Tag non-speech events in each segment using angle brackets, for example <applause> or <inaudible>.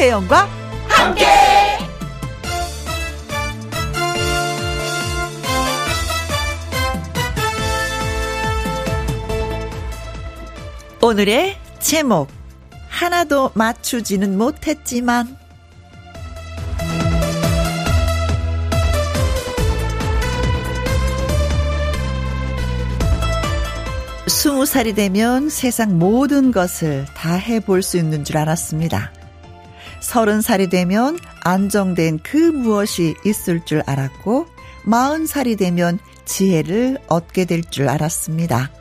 김혜영과 함께. 오늘의 제목 하나도 맞추지는 못했지만 스무 살이 되면 세상 모든 것을 다 해볼 수 있는 줄 알았습니다. 서른 살이 되면 안정된 그 무엇이 있을 줄 알았고, 마흔 살이 되면 지혜를 얻게 될 줄 알았습니다.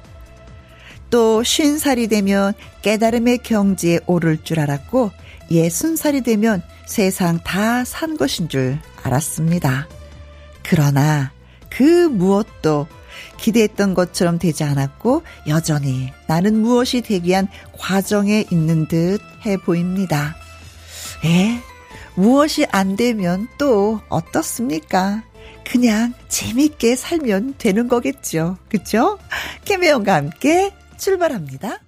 또 쉰 살이 되면 깨달음의 경지에 오를 줄 알았고, 예순 살이 되면 세상 다 산 것인 줄 알았습니다. 그러나 그 무엇도 기대했던 것처럼 되지 않았고 여전히 나는 무엇이 되기 위한 과정에 있는 듯 해 보입니다. 에? 무엇이 안 되면 또 어떻습니까? 그냥 재밌게 살면 되는 거겠죠. 그쵸? 캐메온과 함께 출발합니다.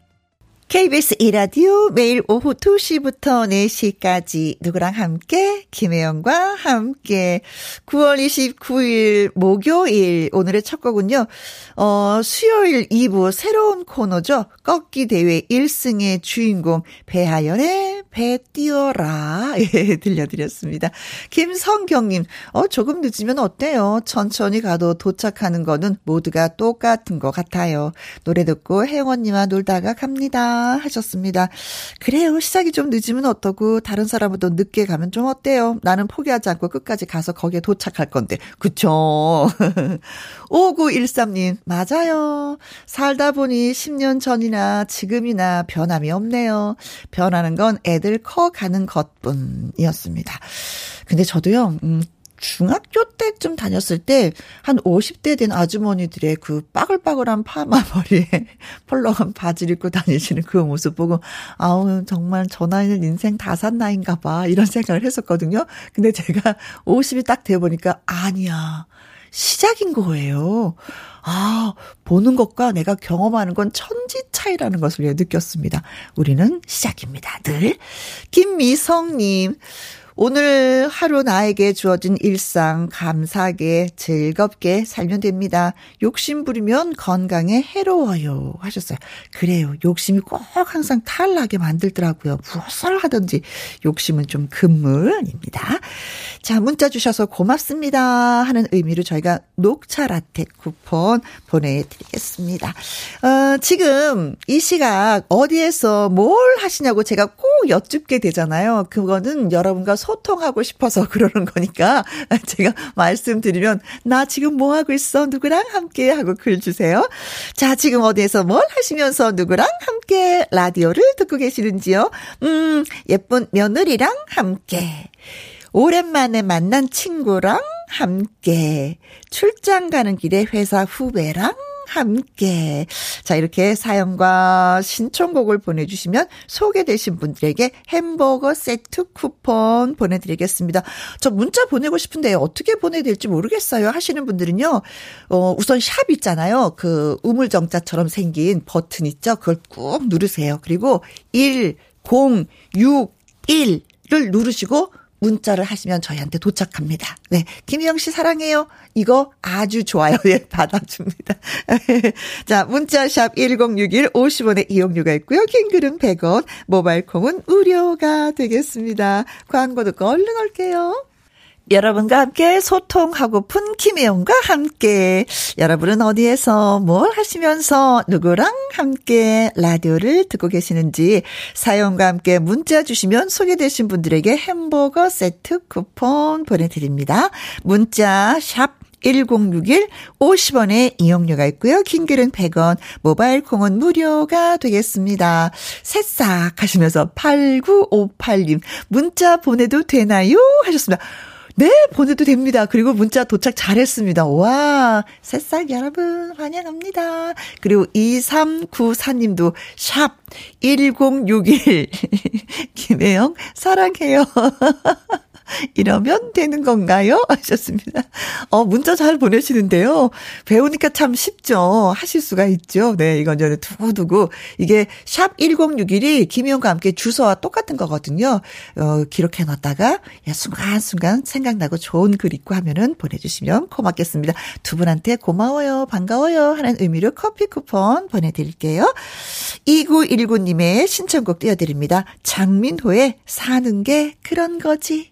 KBS 이라디오 매일 오후 2시부터 4시까지 누구랑 함께 김혜영과 함께 9월 29일 목요일 오늘의 첫 곡은요. 어 수요일 2부 새로운 코너죠. 꺾기 대회 1승의 주인공 배하연의 배 띄어라 <laughs> 예, 들려드렸습니다. 김성경님 어 조금 늦으면 어때요? 천천히 가도 도착하는 거는 모두가 똑같은 것 같아요. 노래 듣고 언니와 놀다가 갑니다. 하셨습니다. 그래요. 시작이 좀 늦으면 어떠고 다른 사람보다 늦게 가면 좀 어때요? 나는 포기하지 않고 끝까지 가서 거기에 도착할 건데. 그쵸? <laughs> 5913님, 맞아요. 살다 보니 10년 전이나 지금이나 변함이 없네요. 변하는 건 애들 커 가는 것뿐이었습니다. 근데 저도요, 음, 중학교 때쯤 다녔을 때 한 50대 된 아주머니들의 그 빠글빠글한 파마 머리에 <laughs> 펄럭한 바지를 입고 다니시는 그 모습 보고 아우 정말 저 나이는 인생 다 산 나이인가 봐 이런 생각을 했었거든요. 근데 제가 50이 딱 돼 보니까 아니야. 시작인 거예요. 아, 보는 것과 내가 경험하는 건 천지 차이라는 것을 느꼈습니다. 우리는 시작입니다. 늘. 김미성님, 오늘 하루 나에게 주어진 일상 감사하게 즐겁게 살면 됩니다. 욕심 부리면 건강에 해로워요. 하셨어요. 그래요. 욕심이 꼭 항상 탈나게 만들더라고요. 무엇을 하든지 욕심은 좀 금물입니다. 자, 문자 주셔서 고맙습니다. 하는 의미로 저희가 녹차 라떼 쿠폰 보내드리겠습니다. 어, 지금 이 시각 어디에서 뭘 하시냐고 제가 꼭 여쭙게 되잖아요. 그거는 여러분과 소 통하고 싶어서 그러는 거니까 <laughs> 제가 말씀드리면 나 지금 뭐 하고 있어? 누구랑 함께 하고 글 주세요. 자, 지금 어디에서 뭘 하시면서 누구랑 함께 라디오를 듣고 계시는지요? 음, 예쁜 며느리랑 함께. 오랜만에 만난 친구랑 함께. 출장 가는 길에 회사 후배랑 함께. 자, 이렇게 사연과 신청곡을 보내주시면 소개되신 분들에게 햄버거 세트 쿠폰 보내드리겠습니다. 저 문자 보내고 싶은데 어떻게 보내야 될지 모르겠어요. 하시는 분들은요, 어, 우선 샵 있잖아요. 그 우물정자처럼 생긴 버튼 있죠? 그걸 꾹 누르세요. 그리고 1, 0, 6, 1을 누르시고 문자를 하시면 저희한테 도착합니다. 네. 김희영 씨 사랑해요. 이거 아주 좋아요. <laughs> 예, 받아줍니다. <laughs> 자, 문자샵 1061 50원의 이용료가 있고요. 킹글은 100원, 모바일 콩은 무료가 되겠습니다. 광고 듣고 얼른 올게요. 여러분과 함께 소통하고픈 김혜영과 함께 여러분은 어디에서 뭘 하시면서 누구랑 함께 라디오를 듣고 계시는지 사연과 함께 문자 주시면 소개되신 분들에게 햄버거 세트 쿠폰 보내드립니다. 문자 샵 1061 50원의 이용료가 있고요. 킹글은 100원, 모바일 콩은 무료가 되겠습니다. 새싹 하시면서 8958님 문자 보내도 되나요? 하셨습니다. 네, 보내도 됩니다. 그리고 문자 도착 잘했습니다. 와, 새싹 여러분 환영합니다. 그리고 2394님도 샵 1061. <laughs> 김혜영, 사랑해요. <laughs> 이러면 되는 건가요? <laughs> 하셨습니다. 어, 문자 잘 보내시는데요. 배우니까 참 쉽죠. 하실 수가 있죠. 네, 이건 저는 두고두고. 이게 샵 1061이 김희영과 함께 주소와 똑같은 거거든요. 어, 기록해 놨다가 야, 순간순간 생각나고 좋은 글 있고 하면은 보내주시면 고맙겠습니다. 두 분한테 고마워요, 반가워요 하는 의미로 커피 쿠폰 보내드릴게요. 2919님의 신청곡 띄워드립니다. 장민호의 사는 게 그런 거지.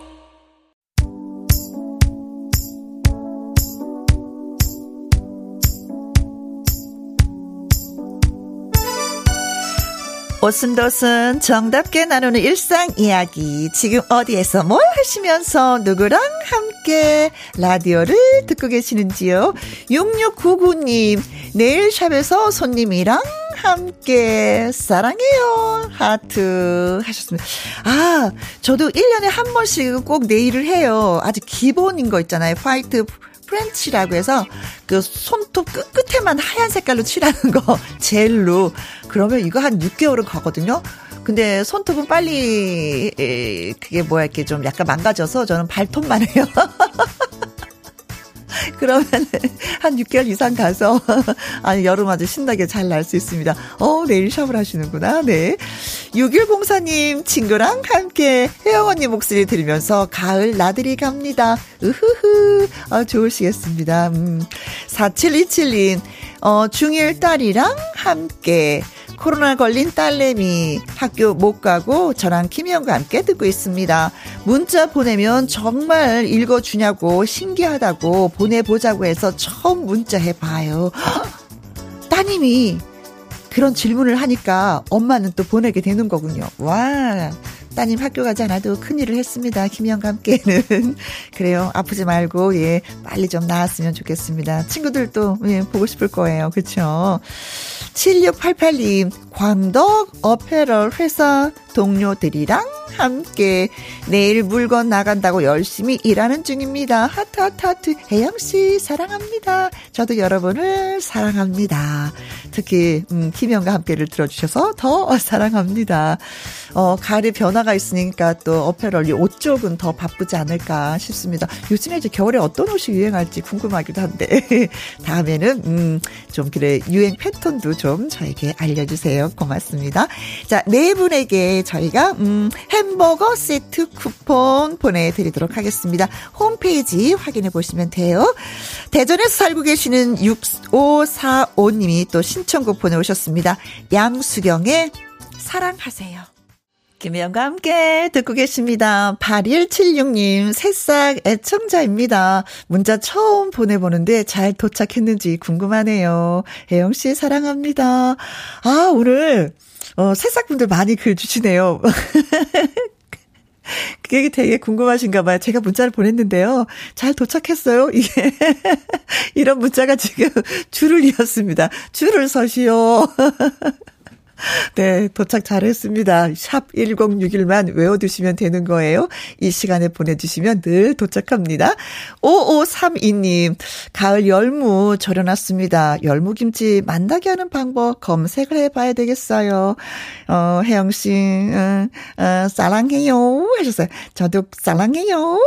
오순도순 정답게 나누는 일상 이야기. 지금 어디에서 뭘 하시면서 누구랑 함께 라디오를 듣고 계시는지요? 6699님, 네일 샵에서 손님이랑 함께 사랑해요. 하트 하셨습니다. 아, 저도 1년에 한 번씩 꼭 네일을 해요. 아주 기본인 거 있잖아요. white French라고 해서 그 손톱 끝끝에만 하얀 색깔로 칠하는 거 <laughs> 젤로 그러면 이거 한 6개월은 가거든요. 근데 손톱은 빨리 에, 그게 뭐야 이렇게 좀 약간 망가져서 저는 발톱만 해요. <laughs> <laughs> 그러면 한 6개월 이상 가서 <laughs> 아니 여름 아주 신나게 잘 날 수 있습니다. 어 내일 샵을 하시는구나. 네. 6104님 친구랑 함께 혜영 언니 목소리 들으면서 가을 나들이 갑니다. 으흐흐. 아 좋으시겠습니다. 음. 4727님 어 중1 딸이랑 함께 코로나 걸린 딸내미 학교 못 가고 저랑 김희영과 함께 듣고 있습니다. 문자 보내면 정말 읽어주냐고 신기하다고 보내보자고 해서 처음 문자 해봐요. <gasps> 따님이 그런 질문을 하니까 엄마는 또 보내게 되는 거군요. 와. 따님 학교 가지 않아도 큰일을 했습니다. 김희영과 함께는. <laughs> 그래요. 아프지 말고, 예, 빨리 좀 나았으면 좋겠습니다. 친구들도, 예, 보고 싶을 거예요. 그쵸? 7688님, 광덕 어페럴 회사 동료들이랑 함께 내일 물건 나간다고 열심히 일하는 중입니다. 하트, 하트, 하트. 혜영 씨, 사랑합니다. 저도 여러분을 사랑합니다. 특히, 음, 김영과 함께를 들어주셔서 더 사랑합니다. 어, 가을에 변화가 있으니까 또 어페럴 이옷 쪽은 더 바쁘지 않을까 싶습니다. 요즘에 이제 겨울에 어떤 옷이 유행할지 궁금하기도 한데, <laughs> 다음에는, 음, 좀 그래, 유행 패턴도 좀 저에게 알려주세요. 고맙습니다. 자, 네 분에게 저희가, 음, 햄버거 세트 쿠폰 보내드리도록 하겠습니다. 홈페이지 확인해 보시면 돼요. 대전에서 살고 계시는 6545님이 또 신청곡 보내오셨습니다. 양수경의 사랑하세요. 김혜영과 함께 듣고 계십니다. 8176님, 새싹 애청자입니다. 문자 처음 보내보는데 잘 도착했는지 궁금하네요. 혜영씨 사랑합니다. 아, 오늘, 어, 새싹분들 많이 글 주시네요. <laughs> 그게 되게 궁금하신가 봐요. 제가 문자를 보냈는데요. 잘 도착했어요. <laughs> 이게 이런 문자가 지금 줄을 이었습니다. 줄을 서시오. <laughs> <laughs> 네, 도착 잘했습니다. 샵 1061만 외워두시면 되는 거예요. 이 시간에 보내주시면 늘 도착합니다. 5532님, 가을 열무 절여놨습니다. 열무김치 만나게 하는 방법 검색을 해봐야 되겠어요. 어, 혜영씨, 어, 어, 사랑해요. 하셨어요. 저도 사랑해요.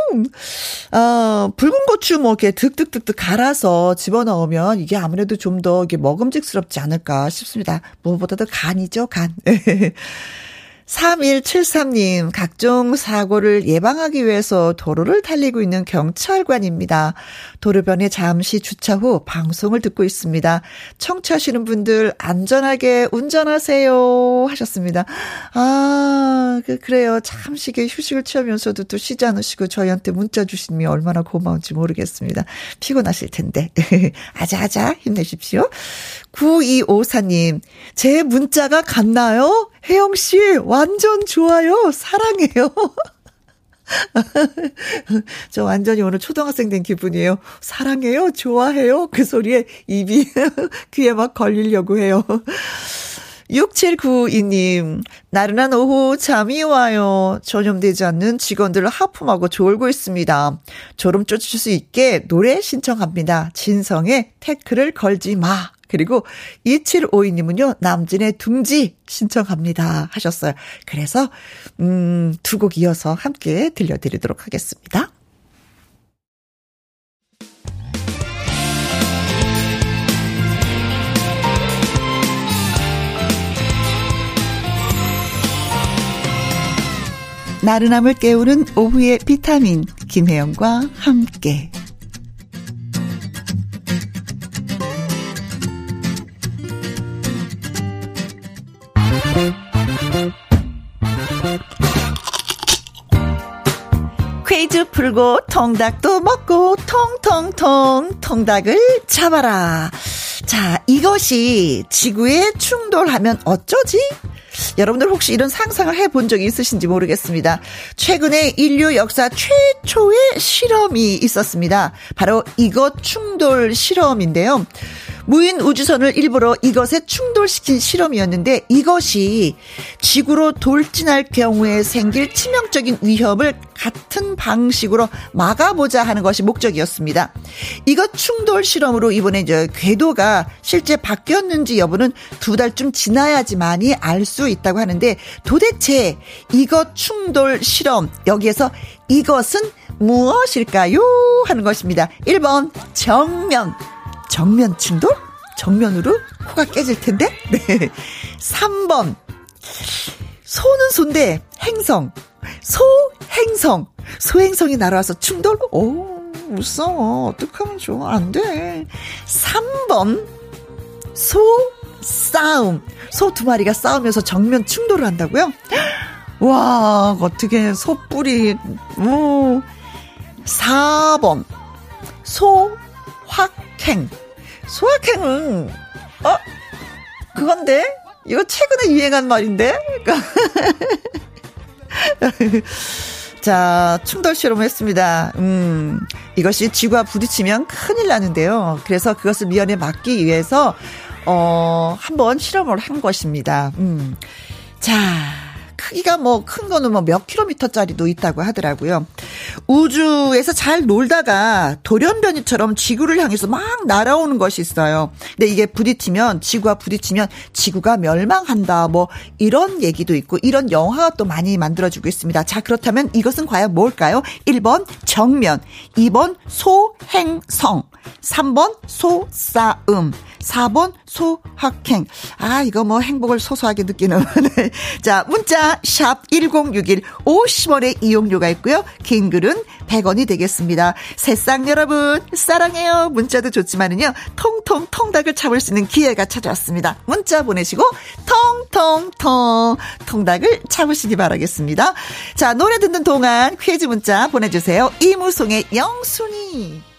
어, 붉은 고추 뭐 이렇게 득득득득 갈아서 집어넣으면 이게 아무래도 좀 더 이게 먹음직스럽지 않을까 싶습니다. 무엇보다도 간이 아니죠, 간. <laughs> 3173님, 각종 사고를 예방하기 위해서 도로를 달리고 있는 경찰관입니다. 도로변에 잠시 주차 후 방송을 듣고 있습니다. 청취하시는 분들 안전하게 운전하세요. 하셨습니다. 아, 그, 그래요. 잠시 휴식을 취하면서도 또 쉬지 않으시고 저희한테 문자 주시면 얼마나 고마운지 모르겠습니다. 피곤하실 텐데. <laughs> 아자아자 힘내십시오. 9254님, 제 문자가 갔나요? 혜영씨, 완전 좋아요. 사랑해요. <laughs> 저 완전히 오늘 초등학생 된 기분이에요. 사랑해요? 좋아해요? 그 소리에 입이 <laughs> 귀에 막 걸리려고 해요. 6792님, 나른한 오후 잠이 와요. 전염되지 않는 직원들을 하품하고 졸고 있습니다. 졸음 쫓을 수 있게 노래 신청합니다. 진성의 태클을 걸지 마. 그리고 2752님은요, 남진의 둥지 신청합니다. 하셨어요. 그래서, 음, 두 곡 이어서 함께 들려드리도록 하겠습니다. 나른함을 깨우는 오후의 비타민 김혜영과 함께 퀴즈 풀고 통닭도 먹고 통통통 통닭을 잡아라. 자, 이것이 지구에 충돌하면 어쩌지? 여러분들 혹시 이런 상상을 해본 적이 있으신지 모르겠습니다. 최근에 인류 역사 최초의 실험이 있었습니다. 바로 이것 충돌 실험인데요. 무인 우주선을 일부러 이것에 충돌시킨 실험이었는데 이것이 지구로 돌진할 경우에 생길 치명적인 위협을 같은 방식으로 막아보자 하는 것이 목적이었습니다. 이것 충돌 실험으로 이번에 이제 궤도가 실제 바뀌었는지 여부는 두 달쯤 지나야지만이 알 수 있다고 하는데 도대체 이것 충돌 실험 여기에서 이것은 무엇일까요? 하는 것입니다. 1번 정면 정면 충돌? 정면으로 코가 깨질 텐데? <laughs> 네. 3번. 소는 소인데 행성. 소행성. 소행성이 날아와서 충돌? 오, 무서워. 어떡하면 좋아. 안 돼. 3번. 소 싸움. 소 두 마리가 싸우면서 정면 충돌을 한다고요? <gasps> 와, 어떻게 소뿔이, 오. 4번. 소 확 행. 소확행은 어 그건데 이거 최근에 유행한 말인데. <laughs> 자, 충돌 실험했습니다. 음, 이것이 지구와 부딪히면 큰일 나는데요. 그래서 그것을 미연에 막기 위해서, 어, 한번 실험을 한 것입니다. 음. 자, 크기가 뭐 큰 거는 뭐 몇 킬로미터짜리도 있다고 하더라고요. 우주에서 잘 놀다가 돌연변이처럼 지구를 향해서 막 날아오는 것이 있어요. 근데 이게 부딪히면 지구와 부딪히면 지구가 멸망한다. 뭐 이런 얘기도 있고 이런 영화가 또 많이 만들어지고 있습니다. 자, 그렇다면 이것은 과연 뭘까요? 1번 정면, 2번 소행성, 3번 소싸움, 4번 소확행. 아, 이거 뭐 행복을 소소하게 느끼는. <laughs> 네. 자, 문자 샵 1061, 50원의 이용료가 있고요. 긴 글은 100원이 되겠습니다. 새싹 여러분 사랑해요. 문자도 좋지만은요. 통통 통닭을 잡을 수 있는 기회가 찾아왔습니다. 문자 보내시고 통통통 통닭을 잡으시기 바라겠습니다. 자, 노래 듣는 동안 퀴즈 문자 보내 주세요. 이무송의 영순이.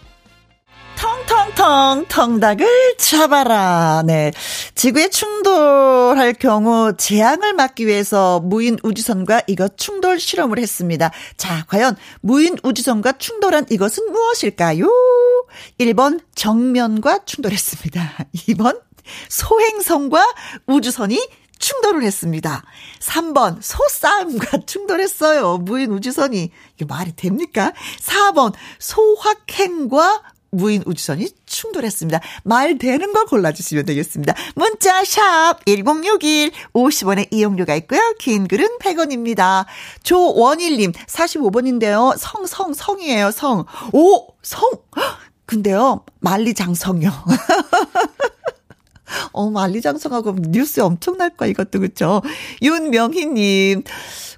텅텅텅 텅닭을 잡아라. 네. 지구에 충돌할 경우 재앙을 막기 위해서 무인 우주선과 이것 충돌 실험을 했습니다. 자, 과연 무인 우주선과 충돌한 이것은 무엇일까요? 1번 정면과 충돌했습니다. <laughs> 2번 소행성과 우주선이 충돌을 했습니다. 3번 소싸움과 <laughs> 충돌했어요. 무인 우주선이 이게 말이 됩니까? 4번 소확행과 무인 우주선이 충돌했습니다. 말 되는 걸 골라주시면 되겠습니다. 문자 샵 1061, 50원의 이용료가 있고요. 긴 글은 100원입니다. 조원일님 45번인데요. 성, 성, 성이에요. 성. 오, 성. <gasps> 근데요, 만리장성이요. <laughs> 어, 만리장성하고 뉴스에 엄청 날 거야, 이것도, 그쵸? 윤명희님,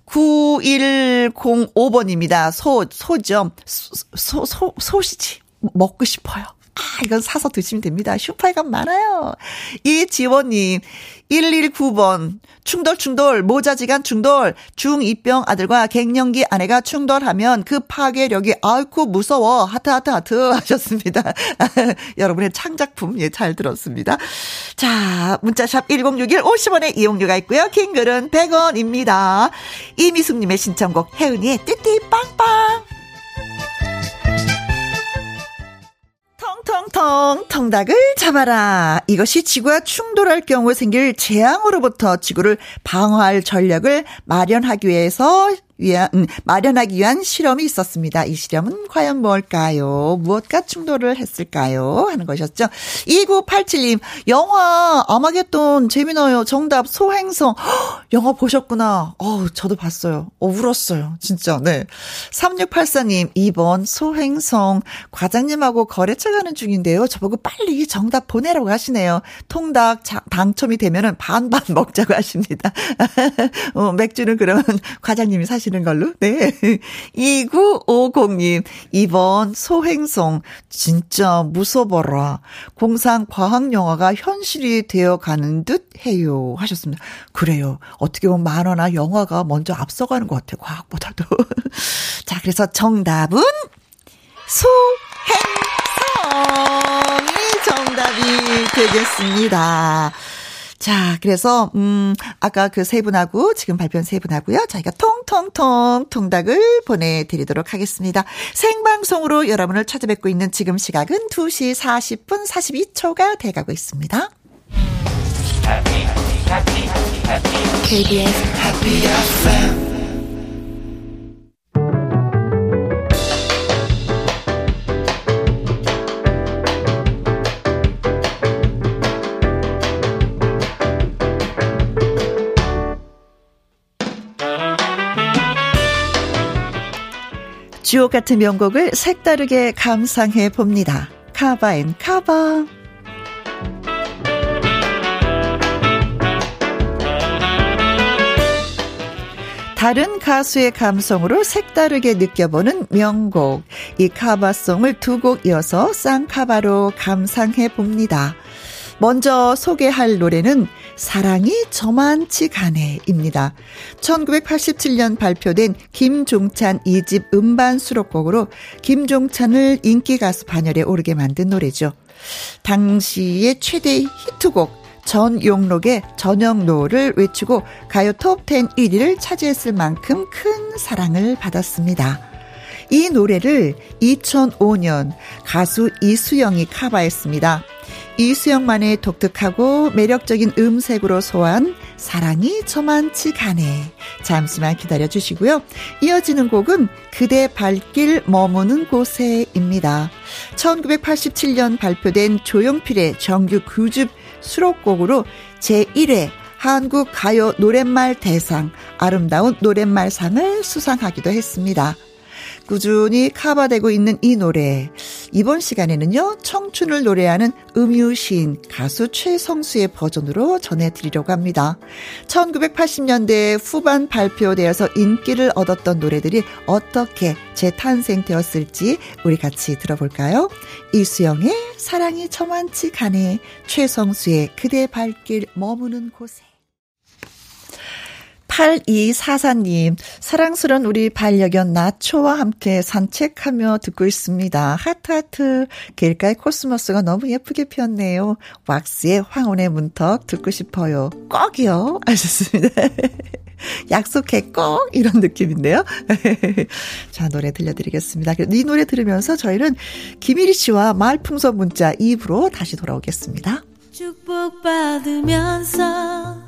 9105번입니다. 소, 소점, 소, 소, 소시지. 먹고 싶어요. 아, 이건 사서 드시면 됩니다. 슈퍼에 가면 많아요. 이지원님, 119번, 충돌, 충돌, 모자지간 충돌, 중2병 아들과 갱년기 아내가 충돌하면 그 파괴력이, 아이쿠, 무서워. 하트, 하트, 하트 <laughs> 하셨습니다. <laughs> 여러분의 창작품, 예, 잘 들었습니다. 자, 문자샵 1061 50원의 이용료가 있고요. 긴 글은 100원입니다. 이미숙님의 신청곡, 혜은이의 띠띠 빵빵. 통통통 통닭을 잡아라. 이것이 지구와 충돌할 경우 생길 재앙으로부터 지구를 방어할 전략을 마련하기 위해서 위한, 음, 마련하기 위한 실험이 있었습니다. 이 실험은 과연 뭘까요? 무엇과 충돌을 했을까요? 하는 것이었죠. 2987님, 영화 아마겟돈 재미나요. 정답 소행성. 허, 영화 보셨구나. 어우, 저도 봤어요. 어, 울었어요. 진짜, 네. 3684님, 2번 소행성. 과장님하고 거래처 가는 중인데요. 저보고 빨리 정답 보내라고 하시네요. 통닭 자, 당첨이 되면은 반반 <laughs> 먹자고 하십니다. <laughs> 어, 맥주는 그러면 과장님이 사실 하시는 걸로. 네. 2950님, 2번 소행성, 진짜 무서워라. 공상 과학영화가 현실이 되어 가는 듯 해요. 하셨습니다. 그래요. 어떻게 보면 만화나 영화가 먼저 앞서가는 것 같아요. 과학보다도. <laughs> 자, 그래서 정답은 소행성이 정답이 되겠습니다. 자, 그래서, 음, 아까 그 세 분하고 지금 발표한 세 분하고요. 저희가 통통통 통닭을 보내 드리도록 하겠습니다. 생방송으로 여러분을 찾아뵙고 있는 지금 시각은 2시 40분 42초가 돼 가고 있습니다. KBS Happy FM 주옥 같은 명곡을 색다르게 감상해 봅니다. 카바앤 카바. 다른 가수의 감성으로 색다르게 느껴보는 명곡. 이 카바송을 두 곡 이어서 쌍카바로 감상해 봅니다. 먼저 소개할 노래는 사랑이 저만치 가네입니다. 1987년 발표된 김종찬 2집 음반 수록곡으로 김종찬을 인기 가수 반열에 오르게 만든 노래죠. 당시의 최대 히트곡 전 용록의 전영노를 외치고 가요 톱10 1위를 차지했을 만큼 큰 사랑을 받았습니다. 이 노래를 2005년 가수 이수영이 카바했습니다. 이수영만의 독특하고 매력적인 음색으로 소화한 사랑이 저만치 가네. 잠시만 기다려 주시고요. 이어지는 곡은 그대 발길 머무는 곳에입니다. 1987년 발표된 조용필의 정규 9집 수록곡으로 제1회 한국 가요 노랫말 대상 아름다운 노랫말상을 수상하기도 했습니다. 꾸준히 카바되고 있는 이 노래. 이번 시간에는요, 청춘을 노래하는 음유시인 가수 최성수의 버전으로 전해드리려고 합니다. 1980년대 후반 발표되어서 인기를 얻었던 노래들이 어떻게 재탄생되었을지 우리 같이 들어볼까요? 이수영의 사랑이 저만치 가네, 최성수의 그대 발길 머무는 곳에. 8244님, 사랑스런 우리 반려견 나초와 함께 산책하며 듣고 있습니다. 하트하트, 길가의 코스모스가 너무 예쁘게 피었네요. 왁스의 황혼의 문턱 듣고 싶어요. 꼭이요. 하셨습니다. <laughs> 약속해 꼭 이런 느낌인데요. <laughs> 자 노래 들려드리겠습니다. 이 노래 들으면서 저희는 김일희 씨와 말풍선 문자 2부로 다시 돌아오겠습니다. 축복받으면서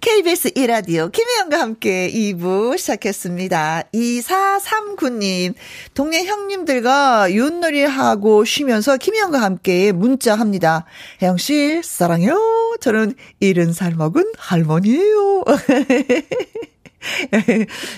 KBS 이라디오 김혜영과 함께 2부 시작했습니다. 2439님, 동네 형님들과 윷놀이 하고 쉬면서 김혜영과 함께 문자합니다. 혜영씨, 사랑해요. 저는 70살 먹은 할머니예요. <laughs>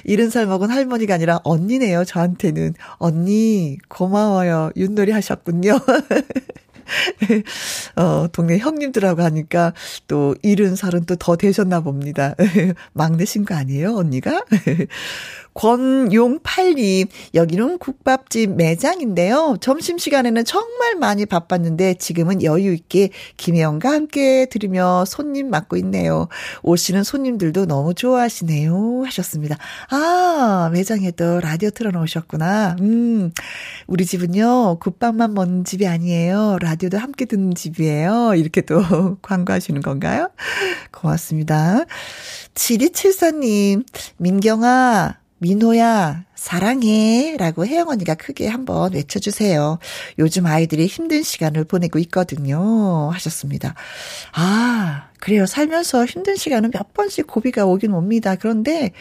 70살 먹은 할머니가 아니라 언니네요, 저한테는. 언니, 고마워요. 윷놀이 하셨군요. <laughs> <laughs> 어, 동네 형님들하고 하니까 또 일은 살은 또 더 되셨나 봅니다. <laughs> 막내신 거 아니에요, 언니가? <laughs> 권용팔님, 여기는 국밥집 매장인데요. 점심시간에는 정말 많이 바빴는데 지금은 여유있게 김혜영과 함께 들으며 손님 맡고 있네요. 오시는 손님들도 너무 좋아하시네요. 하셨습니다. 아, 매장에도 라디오 틀어놓으셨구나. 음, 우리 집은요, 국밥만 먹는 집이 아니에요. 라디오도 함께 듣는 집이에요. 이렇게 또 <laughs> 광고하시는 건가요? 고맙습니다. 7274님, 민경아, 민호야, 사랑해. 라고 혜영 언니가 크게 한번 외쳐주세요. 요즘 아이들이 힘든 시간을 보내고 있거든요. 하셨습니다. 아, 그래요. 살면서 힘든 시간은 몇 번씩 고비가 오긴 옵니다. 그런데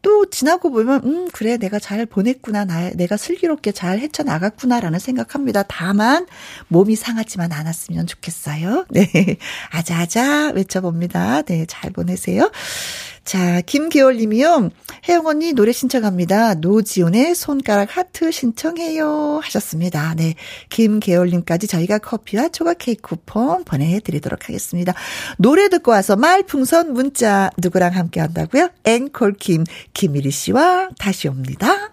또 지나고 보면 음 그래 내가 잘 보냈구나 나 내가 슬기롭게 잘 헤쳐나갔구나라는 생각합니다. 다만 몸이 상하지만 않았으면 좋겠어요. 네 아자아자 외쳐봅니다. 네 잘 보내세요. 자, 김기월 님이요. 혜영 언니 노래 신청합니다. 노지훈의 손가락 하트 신청해요. 하셨습니다. 네. 김계월 님까지 저희가 커피와 초각 케이크 쿠폰 보내드리도록 하겠습니다. 노래 듣고 와서 말풍선 문자 누구랑 함께 한다고요? 앵콜 김, 김일희 씨와 다시 옵니다.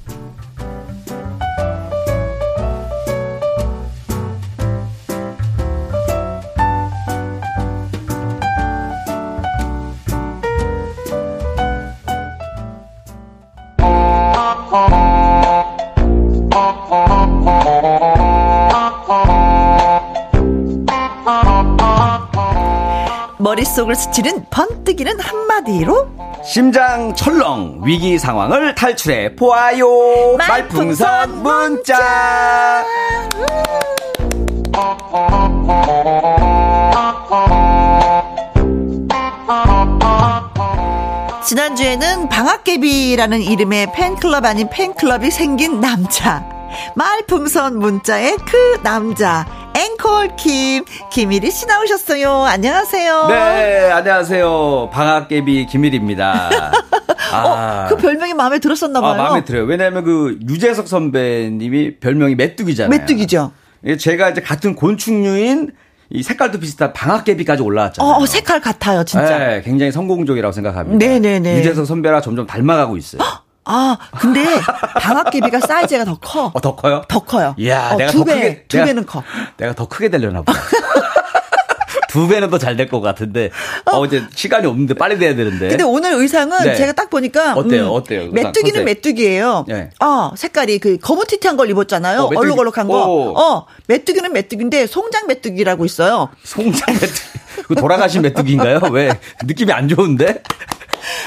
머릿속을 스치는 번뜩이는 한마디로? 심장 철렁 위기 상황을 탈출해 보아요. 말풍선 문자. 지난주에는 방학개비라는 이름의 팬클럽 아닌 팬클럽이 생긴 남자. 말풍선 문자의 그 남자 앵콜 김 김일희 씨 나오셨어요. 안녕하세요. 네, 안녕하세요. 방학개비 김일입니다. <laughs> 아. 어, 그 별명이 마음에 들었었나 봐요. 아, 마음에 들어요. 왜냐하면 그 유재석 선배님이 별명이 메뚜기잖아요. 메뚜기죠. 제가 이제 같은 곤충류인 이 색깔도 비슷한 방학개비까지 올라왔잖아요. 어, 색깔 같아요, 진짜. 네, 굉장히 성공적이라고 생각합니다. 네네네. 유재석 선배랑 점점 닮아가고 있어요. 아, 근데 방학개비가 사이즈가 더 커. 어, 더 커요? 더 커요. 이야, 어, 내가 두더 배, 크게 두 내가, 배는 커. 내가 더 크게 되려나 보다. <laughs> 두 배는 더 잘 될 것 같은데. 어, 어, 이제 시간이 없는데 빨리 돼야 되는데. 근데 오늘 의상은 네. 제가 딱 보니까 어때요? 음, 어때요? 메뚜기는 메뚜기예요. 네. 어, 색깔이 그 거무튀튀한 걸 입었잖아요. 어, 얼룩얼룩한 거. 오. 어, 메뚜기는 메뚜기인데 송장 메뚜기라고 있어요. 송장 메뚜기. 그 돌아가신 메뚜기인가요? 왜 느낌이 안 좋은데?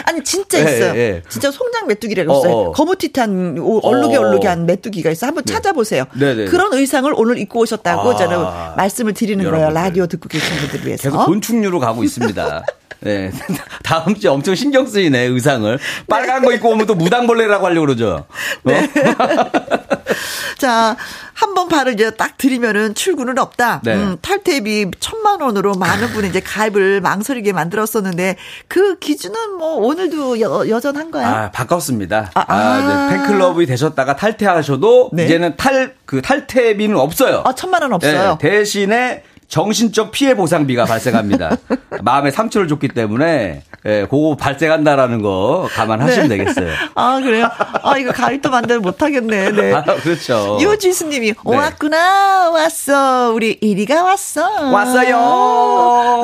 아니 진짜 예, 있어요. 예, 예. 진짜 송장 메뚜기라고 어, 있어요. 어. 거무튀한 얼룩이 어. 얼룩이 한 메뚜기가 있어. 한번 네. 찾아보세요. 네, 네. 그런 의상을 오늘 입고 오셨다고 아. 저는 말씀을 드리는 거예요. 라디오 듣고 계신 분들 위해서. 계속 곤충류로 가고 있습니다. <laughs> 네. <laughs> 다음 주에 엄청 신경 쓰이네, 의상을. 빨간 거 입고 오면 또 무당벌레라고 하려고 그러죠. 어? 네. <laughs> 자, 한 번 발을 이제 딱 들이면은 출근은 없다. 네. 음, 탈퇴비 천만 원으로 많은 분이 이제 가입을 망설이게 만들었었는데 그 기준은 뭐 오늘도 여, 여전한가요? 아, 바꿨습니다. 아, 아, 아. 이제 팬클럽이 되셨다가 탈퇴하셔도 네. 이제는 탈, 그 탈퇴비는 없어요. 아, 천만 원 없어요. 네, 대신에 정신적 피해 보상비가 발생합니다. <laughs> 마음에 상처를 줬기 때문에 예, 그거 발생한다라는 거 감안하시면 네. 되겠어요. <laughs> 아, 그래요? 아, 이거 가입도 만들 못 하겠네. 네. 아, 그렇죠. 유지수님이 네. 왔구나 왔어 우리 이리가 왔어 왔어요.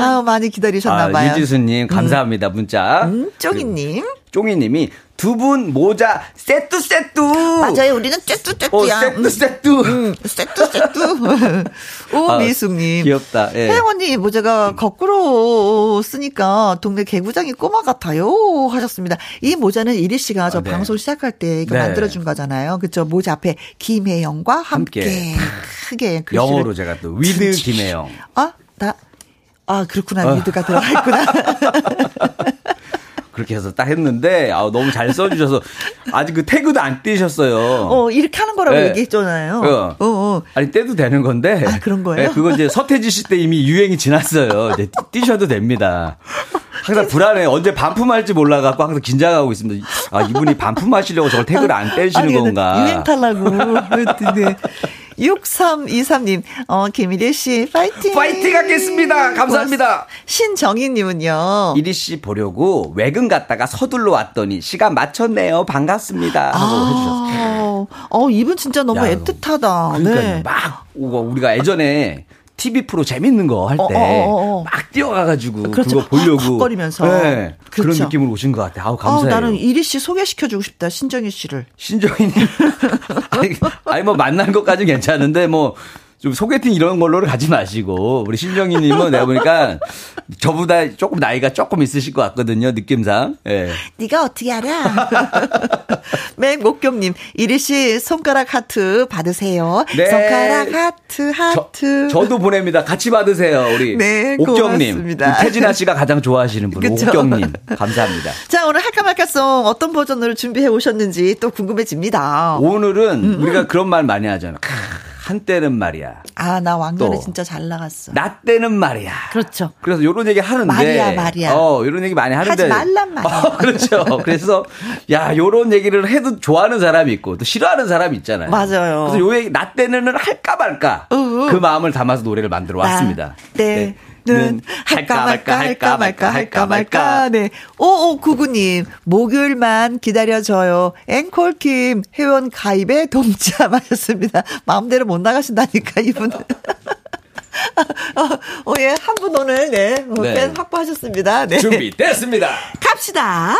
아 많이 기다리셨나봐요 아, 유지수님 감사합니다 문자. 음, 쪼기님 쫑이님이 두 분 모자 세뚜 세뚜. 맞아요 우리는 쬐뚜 어, 쬐뚜야 세뚜 세뚜. 음, 세뚜 세뚜 <laughs> 오미숙님 아, 귀엽다. 예. 혜영 언니 모자가 거꾸로 쓰니까 동네 개구장이 꼬마 같아요 하셨습니다. 이 모자는 이리 씨가 저 아, 네. 방송 시작할 때 네. 만들어준 거잖아요. 그쵸 모자 앞에 김혜영과 함께, 함께. 크게 <laughs> 글씨를 영어로 제가 또 with 김혜영. 아, 나, 아, 그렇구나. 어. with가 들어가 있구나. <laughs> 그렇게 해서 딱 했는데 아, 너무 잘 써주셔서 아직 그 태그도 안 떼셨어요. 어, 이렇게 하는 거라고 네. 얘기했잖아요. 어. 어, 어. 아니 떼도 되는 건데. 아, 그런 거예요? 네, 그거 이제 서태지 씨 때 이미 유행이 지났어요. 이제 떼- 떼셔도 됩니다. 항상 불안해. 언제 반품할지 몰라갖고 항상 긴장하고 있습니다. 아 이분이 반품하시려고 저걸 태그를 안 떼시는 아니, 건가? 유행 탈라고. <laughs> 네. 6323님, 어, 김일희 씨, 파이팅! 파이팅 하겠습니다. 감사합니다. 신정희님은요. 이리 씨 보려고 외근 갔다가 서둘러 왔더니 시간 맞췄네요. 반갑습니다. 하고 해주셨어요. 아, 어, 이분 진짜 너무 야, 애틋하다. 그러니까 네. 막 우와, 우리가 예전에 TV 프로 재밌는 거할 어, 때 어, 어, 어. 막 뛰어가가지고 그렇죠. 그거 보려고 헉헉거리면서. 네, 그런 그렇죠. 느낌으로 오신 것 같아요. 아우 아, 감사해요. 나는 이리 씨 소개시켜주고 싶다, 신정희 씨를. 신정희님 <laughs> 아니, 아니 뭐 만난 것까지 는 괜찮은데 뭐. 좀 소개팅 이런 걸로 가지 마시고 우리 신정희 님은 내가 보니까 저보다 조금 나이가 조금 있으실 것 같거든요 느낌상. 예. 네가 어떻게 알아? <laughs> 맹목경 님, 이리 씨 손가락 하트 받으세요. 네. 손가락 하트 하트. 저, 도 보냅니다. 같이 받으세요, 우리. 네, 옥경님. 고맙습니다. 태진아 씨가 가장 좋아하시는 분, 그쵸? 옥경 님. 감사합니다. <laughs> 자, 오늘 할까 말까송 어떤 버전으로 준비해 오셨는지 또 궁금해집니다. 오늘은 음, 우리가 그런 말 많이 하잖아. 크, 한때는 말이야. 아, 나 왕년에 또. 진짜 잘 나갔어. 나 때는 말이야. 그렇죠. 그래서 요런 얘기 하는데. 말이야, 말이야. 어, 요런 얘기 많이 하는데. 하지 말란 말이야. 어, <laughs> 그렇죠. 그래서, 야, 요런 얘기를 해도 좋아하는 사람이 있고, 또 싫어하는 사람이 있잖아요. 맞아요. 그래서 요 얘기, 나 때는 할까 말까. 어, 그 마음을 담아서 노래를 만들어 왔습니다. 네. 는 할까 말까 할까 말까 할까 말까 네. 5599님 목요일만 기다려줘요. 앵콜킴 회원 가입에 동참하셨습니다. <laughs> 마음대로 못 나가신다니까 이분은. <laughs> 어, 어, 예, 한 분 오늘, 네, 어, 네. 팬 확보하셨습니다. 네. 준비됐습니다. 갑시다.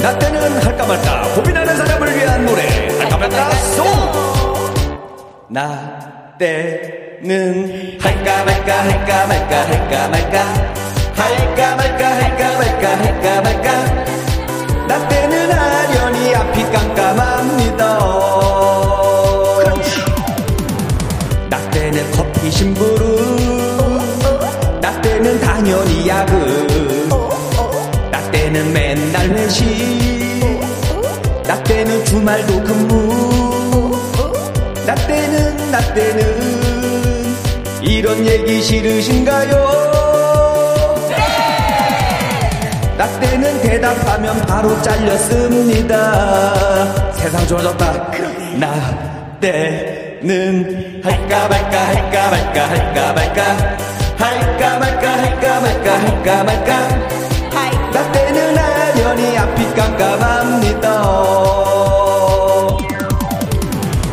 나 때는 할까 말까 고민하는 사람을 위한 노래. 할까 말까 송! 나 때는 할까 말까 할까 말까 할까 말까 할까 말까 할까 말까 할까 말까. 나 때는 아련히 앞이 깜깜합니다. 나 때는 커피 심부름. 나 때는 당연히 야근 나 때는 맨날 회식. 나 때는 주말도 근무. 나 때는 나 때는 이런 얘기 싫으신가요? 나 때는 대답하면 바로 잘렸습니다. 세상 좋아졌다. 나 때는 할까 말까 할까 말까 할까 말까 할까 말까 할까 말까 할까 말까 깜깜합니다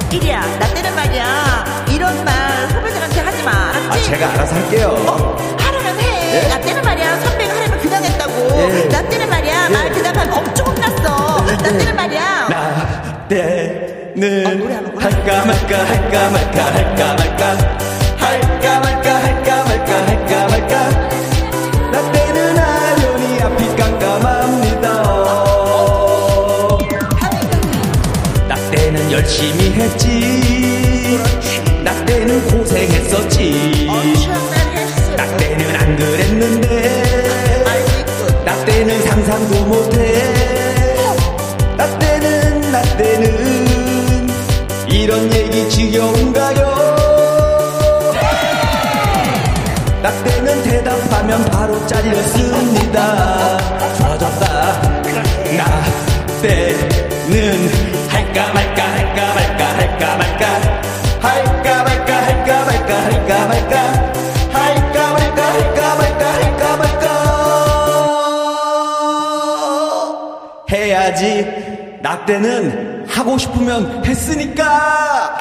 이리야, 나 때는 말이야. 이런 말 후배들한테 하지 마. 알았지? 아 제가 알아서 할게요 하라면 해. 예? 나 때는 말이야. 선배가 하라면 그냥 했다고. 예. 나 때는 말이야. 말 대답하면 엄청 혼났어. 나 때는 말이야. 나 때는 하구나. 할까 말까 할까 말까 할까 말까 할까 말까 열심히 했지. 나 때는 고생했었지. 나 때는 안 그랬는데. 때는 상상도 못해. 나 때는 나 때는 이런 얘기 지겨운가요. 나 때는 대답하면 바로 잘렸습니다. 좋아졌다. 나 때는 할까 말까 해야지 나 때는 하고 싶으면 했으니까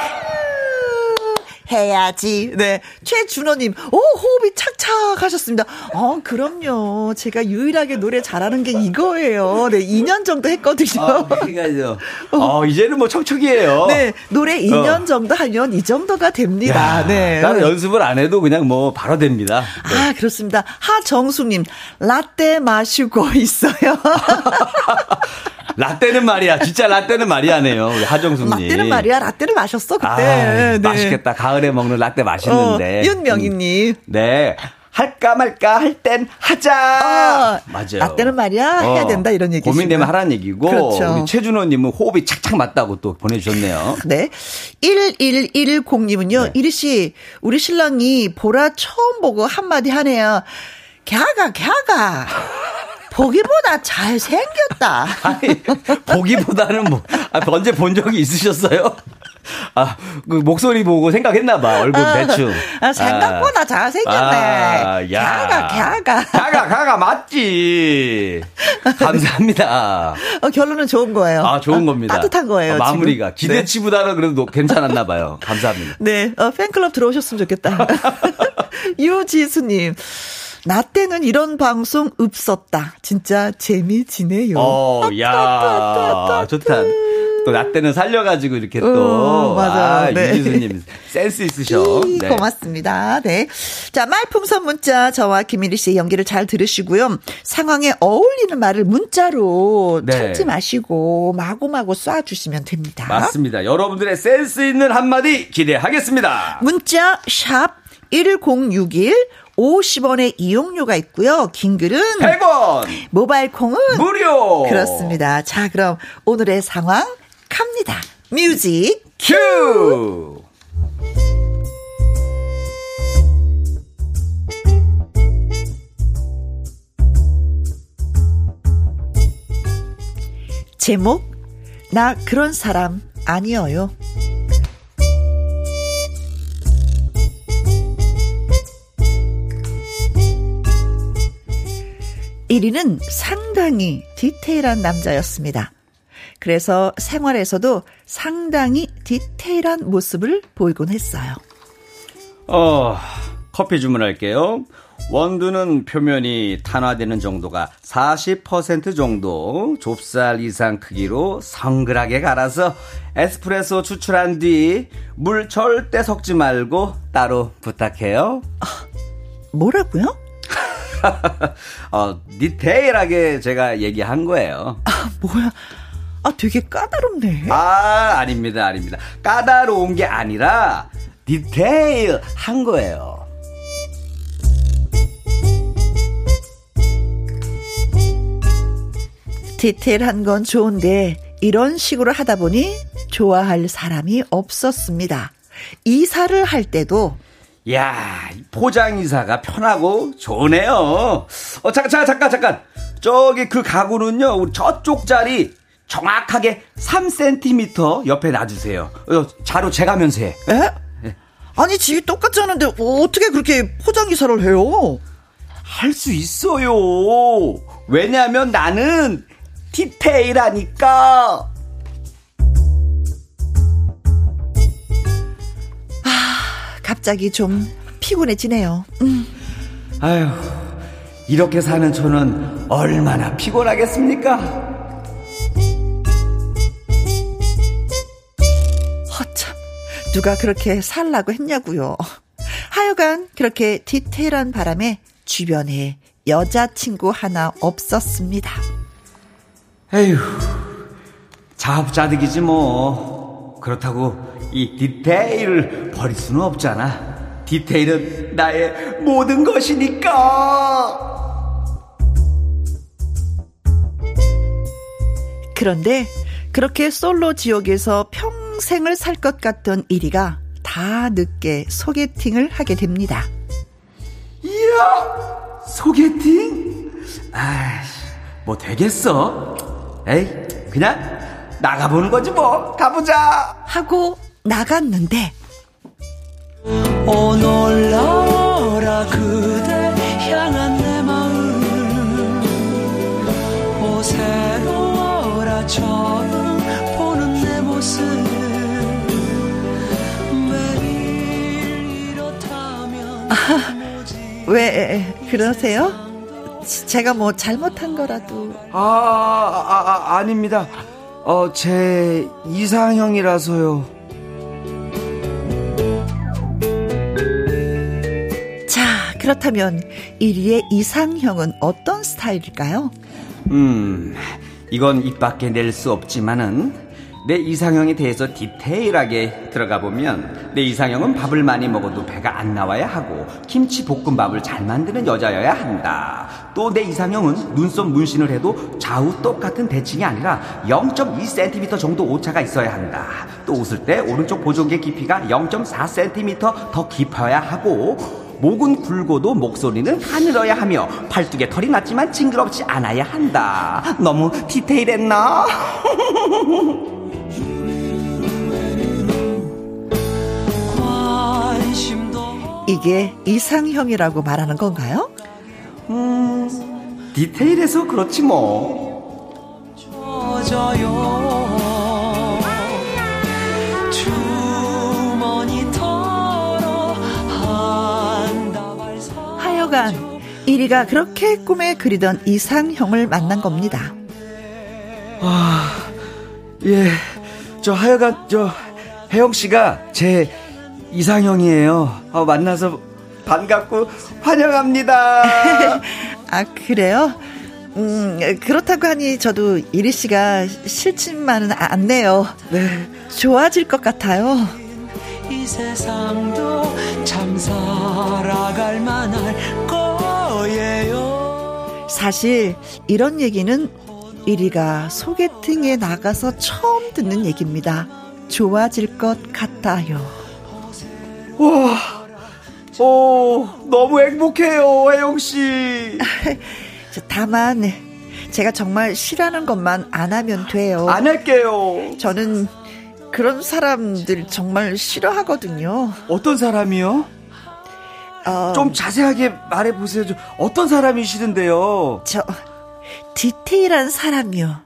해야지. 네. 최준호님, 오, 호흡이 착착 하셨습니다. 어, 그럼요. 제가 유일하게 노래 잘하는 게 이거예요. 네, 2년 정도 했거든요. 아, 그러니까요. 어, <laughs> 이제는 뭐 척척이에요. 네, 노래 2년 어. 정도 하면 이 정도가 됩니다. 야, 네. 나는 연습을 안 해도 그냥 뭐 바로 됩니다. 아, 그렇습니다. 하정수님, 라떼 마시고 <laughs> 있어요. <laughs> 라떼는 말이야. 진짜 라떼는 말이야네요. 우리 하정숙님. 라떼는 말이야. 라떼를 마셨어, 그때. 아, 네. 맛있겠다. 가을에 먹는 라떼 맛있는데. 어, 윤명희님. 음, 네. 할까 말까 할 땐 하자. 어, 맞아요. 라떼는 말이야. 해야 된다. 이런 얘기시고요. 고민되면 하라는 얘기고. 그렇죠. 우리 최준호님은 호흡이 착착 맞다고 또 보내주셨네요. <laughs> 네. 1110님은요, 네. 이리 씨, 우리 신랑이 보라 처음 보고 한마디 하네요. 갸가, 갸가. 보기보다 잘 생겼다. <laughs> 아니, 보기보다는 뭐, 아, 언제 본 적이 있으셨어요? 아, 그 목소리 보고 생각했나봐, 얼굴 대충. 아, 생각보다 잘생겼네. 아, 야. 갸가. 가가, 가가, 맞지. 감사합니다. 어, 결론은 좋은 거예요. 아, 좋은 어, 겁니다. 따뜻한 거예요. 아, 마무리가. 지금. 네. 기대치보다는 그래도 괜찮았나봐요. 감사합니다. <laughs> 네, 어, 팬클럽 들어오셨으면 좋겠다. <laughs> 유지수님. 나 때는 이런 방송 없었다. 진짜 재미지네요. 어, 야, 좋다. 또나 때는 살려가지고 이렇게 또. 어, 맞아요. 아, 네. 유지수님 센스 있으셔. 이, 네. 고맙습니다. 네. 자, 말풍선 문자 저와 김일희 씨의 연기를 잘 들으시고요. 상황에 어울리는 말을 문자로 네. 찾지 마시고 마구마구 쏴주시면 됩니다. 맞습니다. 여러분들의 센스 있는 한마디 기대하겠습니다. 문자 샵 1061, 50원의 이용료가 있고요. 긴 글은 100원! 모바일 콩은 무료! 그렇습니다. 자, 그럼 오늘의 상황 갑니다. 뮤직 큐! 제목 나 그런 사람 아니어요. 1위는 상당히 디테일한 남자였습니다. 그래서 생활에서도 상당히 디테일한 모습을 보이곤 했어요. 어, 커피 주문할게요. 원두는 표면이 탄화되는 정도가 40% 정도 좁쌀 이상 크기로 성글하게 갈아서 에스프레소 추출한 뒤 물 절대 섞지 말고 따로 부탁해요. 뭐라고요? <laughs> <laughs> 어, 디테일하게 제가 얘기한 거예요. 아, 뭐야? 아, 되게 까다롭네. 아, 아닙니다, 아닙니다. 까다로운 게 아니라 디테일 한 거예요. 디테일한 건 좋은데 이런 식으로 하다 보니 좋아할 사람이 없었습니다. 이사를 할 때도 야, 이 포장 이사가 편하고 좋네요. 어, 잠깐, 잠깐, 잠깐, 잠깐. 저기 그 가구는요, 우리 저쪽 자리 정확하게 3cm 옆에 놔주세요. 어, 자료 재가면서 해. 에? 아니 집이 똑같지 않은데 어떻게 그렇게 포장 이사를 해요? 할 수 있어요. 왜냐면 나는 디테일하니까. 갑자기 좀 피곤해지네요. 음. 아휴, 이렇게 사는 저는 얼마나 피곤하겠습니까? 허참 누가 그렇게 살라고 했냐고요. 하여간 그렇게 디테일한 바람에 주변에 여자친구 하나 없었습니다. 에휴, 자업자득이지 뭐. 그렇다고 이 디테일을 버릴 수는 없잖아. 디테일은 나의 모든 것이니까. 그런데 그렇게 솔로 지옥에서 평생을 살 것 같던 1위가 다 늦게 소개팅을 하게 됩니다. 이야, 소개팅? 아, 뭐 되겠어? 에이, 그냥 나가보는 거지 뭐. 가보자. 하고 나갔는데 오 놀라라 그대 향한 내 마음 오 새로워라 처음 보는 내 모습 매일 이렇다면 <laughs> 왜 그러세요? 제가 뭐 잘못한 거라도 아, 아, 아 아닙니다. 어, 제 이상형이라서요. 자 그렇다면 1위의 이상형은 어떤 스타일일까요? 음, 이건 입 밖에 낼 수 없지만은 내 이상형에 대해서 디테일하게 들어가 보면 내 이상형은 밥을 많이 먹어도 배가 안 나와야 하고 김치 볶음밥을 잘 만드는 여자여야 한다. 또 내 이상형은 눈썹 문신을 해도 좌우 똑같은 대칭이 아니라 0.2cm 정도 오차가 있어야 한다. 또 웃을 때 오른쪽 보조개 깊이가 0.4cm 더 깊어야 하고 목은 굵어도 목소리는 가늘어야 하며 팔뚝에 털이 났지만 징그럽지 않아야 한다. 너무 디테일했나? <laughs> 이게 이상형이라고 말하는 건가요? 음, 디테일해서 그렇지 뭐. 젖어요 주머니 털어 한 다발 사 하여간 1위가 그렇게 꿈에 그리던 이상형을 만난 겁니다. 예, 저 하여간 저 혜영 씨가 제 이상형이에요. 어, 만나서 반갑고 환영합니다. <laughs> 아, 그래요? 음, 그렇다고 하니 저도 이리 씨가 싫지만은 않네요. 네. 좋아질 것 같아요. 이 세상도 참 살아갈 만할 거예요 사실 이런 얘기는 1위가 소개팅에 나가서 처음 듣는 얘기입니다. 좋아질 것 같아요. 와, 오, 너무 행복해요, 혜영 씨. <laughs> 저, 다만 제가 정말 싫어하는 것만 안 하면 돼요. 안 할게요. 저는 그런 사람들 정말 싫어하거든요. 어떤 사람이요? 어, 좀 자세하게 말해 보세요. 좀 어떤 사람이시던데요? 저 디테일한 사람이요.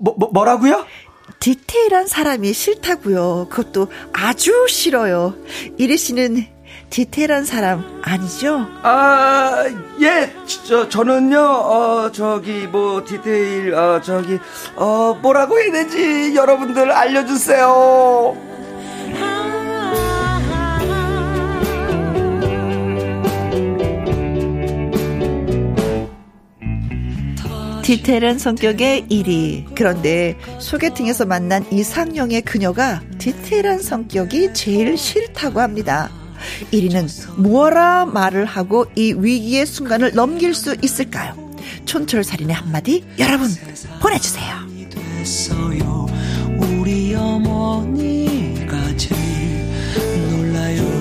뭐, 뭐, 뭐 뭐라고요? 디테일한 사람이 싫다고요. 그것도 아주 싫어요. 이리 씨는 디테일한 사람 아니죠? 아, 예, 저, 저는요, 어, 저기, 뭐, 디테일, 어, 저기, 어, 뭐라고 해야 되지? 여러분들 알려 주세요. 디테일한 성격의 1위. 그런데 소개팅에서 만난 이상형의 그녀가 디테일한 성격이 제일 싫다고 합니다. 1위는 뭐라 말을 하고 이 위기의 순간을 넘길 수 있을까요? 촌철살인의 한마디 여러분 보내주세요. 우리 어머니가 제일 놀라요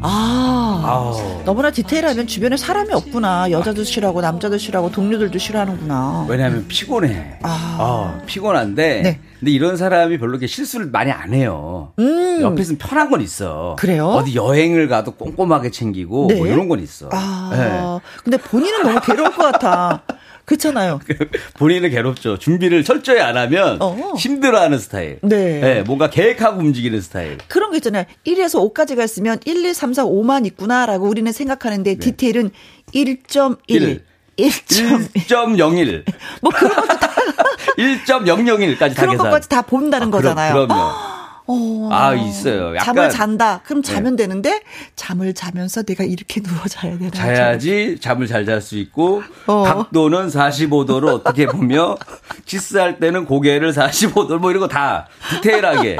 아, 아우. 너무나 디테일하면 주변에 사람이 없구나. 여자도 싫어하고 남자도 싫어하고 동료들도 싫어하는구나. 왜냐하면 피곤해. 아. 어, 피곤한데. 네. 근데 이런 사람이 별로 이렇게 실수를 많이 안 해요. 음. 옆에 있으면 편한 건 있어. 그래요? 어디 여행을 가도 꼼꼼하게 챙기고 네. 뭐 이런 건 있어. 아, 네. 근데 본인은 너무 괴로울 것 같아. 그렇잖아요. <laughs> 본인은 괴롭죠. 준비를 철저히 안 하면 어. 힘들어하는 스타일. 네. 뭔가 계획하고 움직이는 스타일. 그런 거 있잖아요. 1에서 5까지가 있으면 1, 2, 3, 4, 5만 있구나라고 우리는 생각하는데 디테일은 1.1, 일. 1.1. 1.01. <laughs> 뭐 그런 것도 다 <laughs> 1.001까지 다 그런 계산. 것까지 다 본다는 아, 거잖아요. 그럼요. 어. 아, 있어요. 약간- 잠을 잔다. 그럼 자면 되는데 잠을 자면서 내가 이렇게 누워 자야 되나? 자야지 잠을 잘 잘 수 있고 어. 각도는 45도로 어떻게 보며 <laughs> 키스할 때는 고개를 45도 뭐 이런 거 다 디테일하게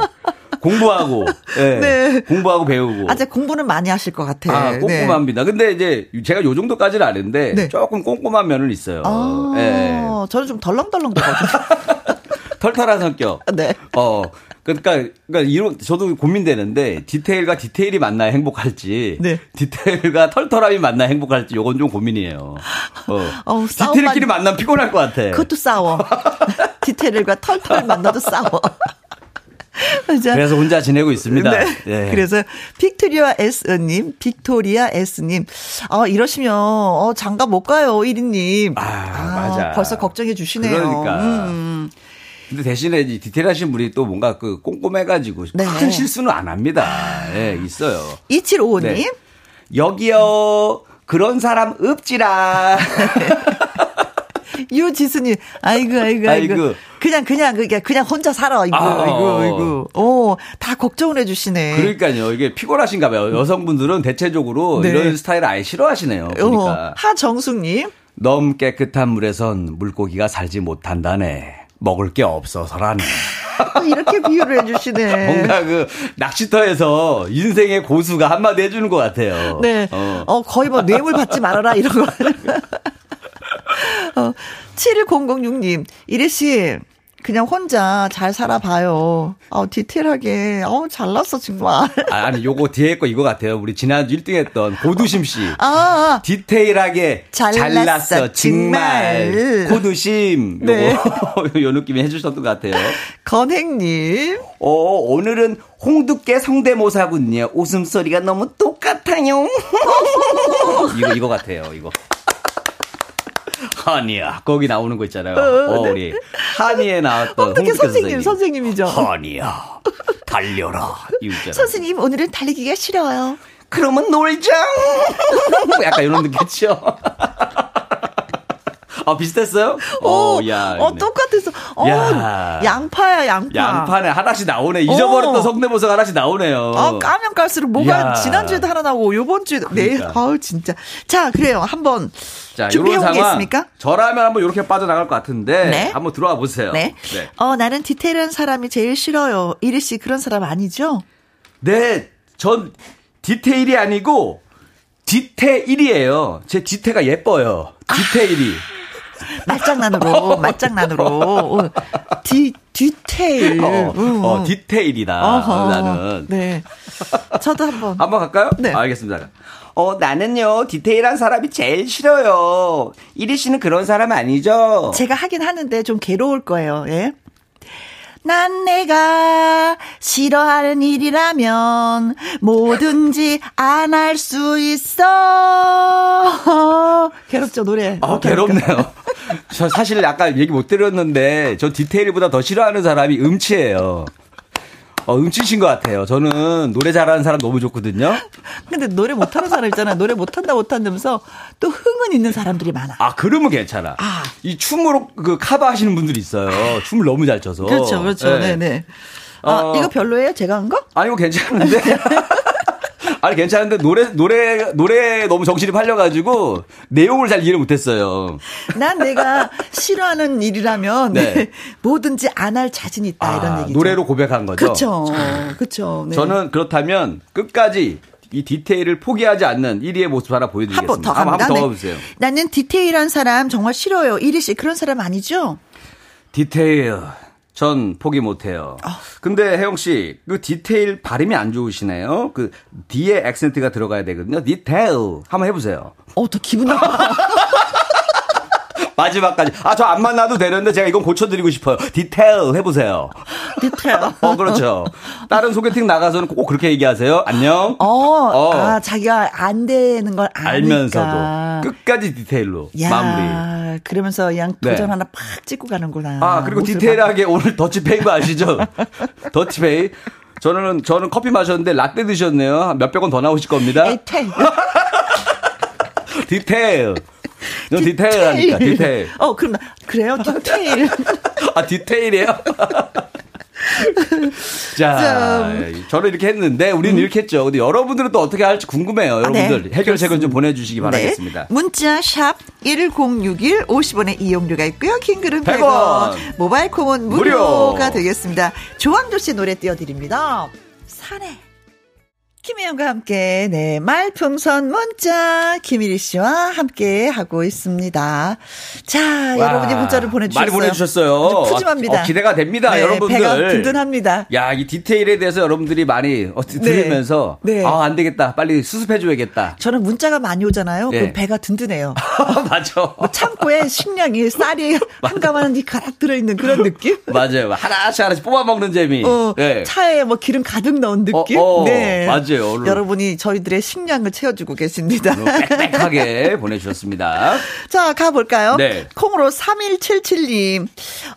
공부하고, 예. 네. 공부하고 배우고. 아, 제 공부는 많이 하실 것 같아요. 아, 네. 꼼꼼합니다. 네. 근데 이제 제가 요 정도까지는 아는데 네. 조금 꼼꼼한 면은 있어요. 아, 예. 저는 좀 덜렁덜렁 되거든요. <laughs> 털털한 성격. 네. 어. 그러니까, 그러니까 이런 저도 고민되는데 디테일과 디테일이 만나야 행복할지, 네. 디테일과 털털함이 만나 야 행복할지 요건 좀 고민이에요. 어. <laughs> 어 디테일끼리 만나면 피곤할 것 같아. 그것도 싸워. <laughs> 디테일과 털털 만나도 싸워. <laughs> 그래서 혼자 지내고 있습니다. 네. 네. 그래서 빅토리아 S님, 빅토리아 S님, 어, 이러시면, 어, 장가 못 가요, 1위님. 아, 아, 맞아. 벌써 걱정해 주시네요. 그러니까. 음. 근데 대신에 디테일하신 분이 또 뭔가 그 꼼꼼해가지고 네. 큰 실수는 안 합니다. 예, 네, 있어요. 2755님. 네. 여기요, 그런 사람 없지라. <laughs> 유지수님, 아이고, 아이고, 아이고. 아이고. 그냥, 그냥, 그게 그냥 혼자 살아. 이거, 아, 이거, 이거. 오, 다 걱정을 해주시네. 그러니까요. 이게 피곤하신가 봐요. 여성분들은 대체적으로 네. 이런 스타일을 아예 싫어하시네요. 보니까. 어, 하정숙님. 너무 깨끗한 물에선 물고기가 살지 못한다네. 먹을 게 없어서라네. 이렇게 비유를 해주시네. <laughs> 뭔가 그 낚시터에서 인생의 고수가 한마디 해주는 것 같아요. 네. 어, 어 거의 뭐 뇌물 받지 말아라 이런 거. <laughs> 어, 7106님, 이래 씨, 그냥 혼자 잘 살아봐요. 어, 디테일하게. 어, 잘났어, 정말. 아, 니 요거 뒤에 거 이거 같아요. 우리 지난주 1등 했던 고두심 씨. 아, 디테일하게 잘났어, 잘났어 정말. 정말. 고두심. 네. 요거, <laughs> 요 느낌이 해주셨던 것 같아요. 건행님. 어, 오늘은 홍두깨 성대모사군요. 웃음소리가 너무 똑같아요. 이거, 이거 같아요, 이거. 하니야 거기 나오는 거 있잖아요. 어, 어 네. 우리 하니에 나왔던 어떻게 선생님 선생님이죠. 하니야 달려라 이거 있잖아요. 선생님 오늘은 달리기가 싫어요. 그러면 놀자. <laughs> 약간 이런 느낌이죠. 아, 비슷했어요? 오, 어, 야. 어, 똑같았어. 어, 야. 양파야, 양파. 양파네. 하나씩 나오네. 잊어버렸던 어. 성대모사가 하나씩 나오네요. 아, 까면 깔수록 뭐가 야. 지난주에도 하나 나오고, 요번 주에도. 네. 그러니까. 네. 아우, 진짜. 자, 그래요. 한번. 자, 준비해 보겠습니까? 저라면 한번 이렇게 빠져나갈 것 같은데. 네. 한번 들어와 보세요. 네. 네. 어, 나는 디테일한 사람이 제일 싫어요. 이리 씨 그런 사람 아니죠? 네. 전 디테일이 아니고, 디테일이에요. 제 디테가 예뻐요. 디테일이. 아. <laughs> 말장난으로, 말장난으로. 어, 디, 디테일. 어, 음. 어 디테일이다. 어허. 나는. 네. 저도 한 번. 한번 갈까요? 네. 알겠습니다. 어, 나는요, 디테일한 사람이 제일 싫어요. 이리 씨는 그런 사람 아니죠? 제가 하긴 하는데 좀 괴로울 거예요, 예? 난 내가 싫어하는 일이라면 뭐든지 안 할 수 있어. <laughs> 괴롭죠, 노래. 아, 괴롭네요. 저 사실 아까 얘기 못 드렸는데 저 디테일보다 더 싫어하는 사람이 음치예요. 어, 음치신 것 같아요. 저는 노래 잘하는 사람 너무 좋거든요. 근데 노래 못하는 사람 있잖아. 노래 못한다 못한다면서 또 흥은 있는 사람들이 많아. 아 그러면 괜찮아. 아. 이 춤으로 그 카바 하시는 분들이 있어요. 춤을 너무 잘 춰서. 그렇죠, 그렇죠. 네, 네. 아, 어, 이거 별로예요? 제가 한 거? 아니고 괜찮은데. <laughs> 아니 괜찮은데 노래 노래 노래 너무 정신이 팔려가지고 내용을 잘 이해를 못했어요. 난 내가 싫어하는 일이라면 네. <laughs> 뭐든지 안 할 자신 있다 아, 이런 얘기죠. 노래로 고백한 거죠. 그렇죠, 그렇죠. 네. 저는 그렇다면 끝까지 이 디테일을 포기하지 않는 1위의 모습 하나 보여드리겠습니다. 한 번 더 갑니다. 한번 더 네. 나는 디테일한 사람 정말 싫어요. 1위 씨 그런 사람 아니죠? 디테일. 전 포기 못해요. 아. 근데 혜영 씨, 그 디테일 발음이 안 좋으시네요. 그 D에 액센트가 들어가야 되거든요. 디테일 한번 해보세요. 어, 더 기분 나빠. <laughs> 마지막까지. 아, 저 안 만나도 되는데 제가 이건 고쳐드리고 싶어요. 디테일 해보세요. 디테일. <laughs> 어, 그렇죠. 다른 소개팅 나가서는 꼭 그렇게 얘기하세요. 안녕. 어, 어. 아, 자기가 안 되는 걸 아니까. 알면서도 끝까지 디테일로 야, 마무리. 그러면서 그냥 네. 도장 네. 하나 팍 찍고 가는구나. 아, 그리고 디테일하게 막. 오늘 더치페이 아시죠? <laughs> 더치페이. 저는, 저는 커피 마셨는데 라떼 드셨네요. 몇백 원 더 나오실 겁니다. <laughs> 디테일. 너 디테일하니까, 디테일. 어, 그럼, 그래요? 디테일. <laughs> 아, 디테일이에요? <laughs> 자, 자. 저는 이렇게 했는데 우리는 이렇게 했죠. 근데 여러분들은 또 어떻게 할지 궁금해요. 여러분들 네, 해결책을 좀 보내주시기 바라겠습니다. 네. 문자 샵 1061 50원의 이용료가 있고요. 긴 글은 100원. 100원. 모바일 콩은 무료. 무료가 되겠습니다. 조항조 씨 노래 띄워드립니다. 산에. 김혜영과 함께, 네, 말풍선 문자, 김일희 씨와 함께 하고 있습니다. 자, 와, 여러분이 문자를 보내주셨어요. 많이 보내주셨어요. 푸짐합니다. 어, 기대가 됩니다, 네, 여러분들. 배가 든든합니다. 야, 이 디테일에 대해서 여러분들이 많이 어, 드- 네. 들으면서 네. 아, 안 되겠다. 빨리 수습해줘야겠다. 저는 문자가 많이 오잖아요. 네. 그럼 배가 든든해요. <laughs> 맞아. 뭐 창고에 식량이 쌀이 <laughs> 한 가마니 가득 들어있는 그런 느낌? <laughs> 맞아요. 하나씩 하나씩 뽑아먹는 재미. 어, 네. 차에 뭐 기름 가득 넣은 느낌? 어, 어, 네. 맞아요. 오늘. 여러분이 저희들의 식량을 채워주고 계십니다. 빽빽하게 <laughs> 보내주셨습니다. 자, 가볼까요? 네. 콩으로 3177님.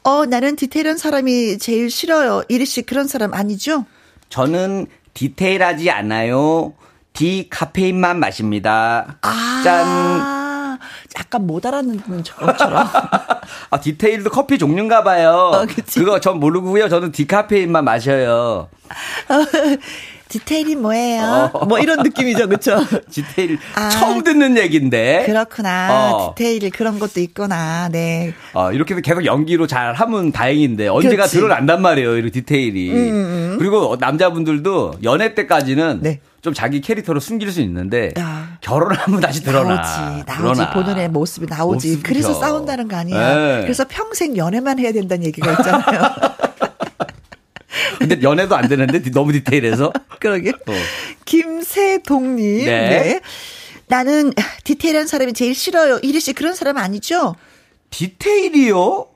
어, 나는 디테일한 사람이 제일 싫어요. 이리 씨 그런 사람 아니죠? 저는 디테일하지 않아요. 디카페인만 마십니다. 아. 짠. 약간 못 알아듣는 것처럼. <laughs> 아, 디테일도 커피 종류인가 봐요. 어. 그거 전 모르고요. 저는 디카페인만 마셔요. <laughs> 디테일이 뭐예요? 어. 뭐 이런 느낌이죠, 그쵸? <laughs> 디테일 아, 처음 듣는 얘기인데. 그렇구나. 어. 디테일 그런 것도 있구나. 네. 어, 이렇게 계속 연기로 잘 하면 다행인데 언제가 그렇지. 음, 드러난단 말이에요. 이런 디테일이. 그리고 남자분들도 연애 때까지는 네. 좀 자기 캐릭터로 숨길 수 있는데 야. 결혼하면 다시 드러나. 나오지, 나오지. 드러나. 본연의 모습이 나오지. 모습이죠. 그래서 싸운다는 거 아니야. 네. 그래서 평생 연애만 해야 된다는 얘기가 있잖아요. <laughs> 근데 연애도 안 되는데 너무 디테일해서. 그러게. 어. 김세동님. 네. 네. 나는 디테일한 사람이 제일 싫어요. 이리 씨 그런 사람 아니죠? 디테일이요?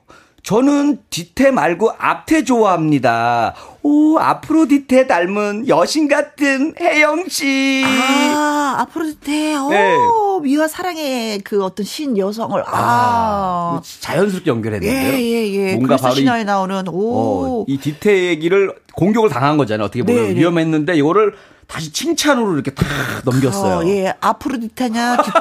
저는 뒤태 말고 앞태 좋아합니다. 오, 아프로디테 닮은 여신 같은 혜영 씨. 아, 아프로디테. 오, 네. 미와 사랑의 그 어떤 신 여성을. 아, 아. 자연스럽게 연결했는데요. 예, 예, 예. 뭔가 바로 이, 신화에 나오는, 오. 어, 이 디테 얘기를 공격을 당한 거잖아요. 어떻게 보면 네, 네. 위험했는데 이거를 다시 칭찬으로 이렇게 탁 넘겼어요. 어, 예. 앞으로디테냐, 뒤,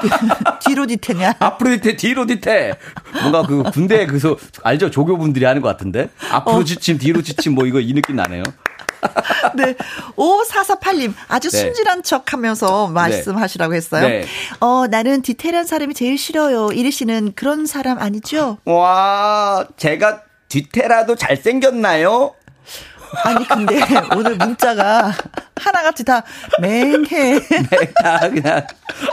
<laughs> 뒤로디테냐. 아프로디테 뒤로 디테 뭔가 그 군대 그서 알죠 조교분들이 하는 것 같은데 앞으로 어. 지침 뒤로 지침 뭐 이거 이 느낌 나네요. <laughs> 네. 5448님, 아주 네. 순진한 척 하면서 말씀하시라고 했어요. 네. 어, 나는 디테일한 사람이 제일 싫어요. 이리 씨는 그런 사람 아니죠? 와 제가 뒤태라도 잘생겼나요? 아니, 근데 오늘 문자가 하나같이 다 맹해. 네, 다 그냥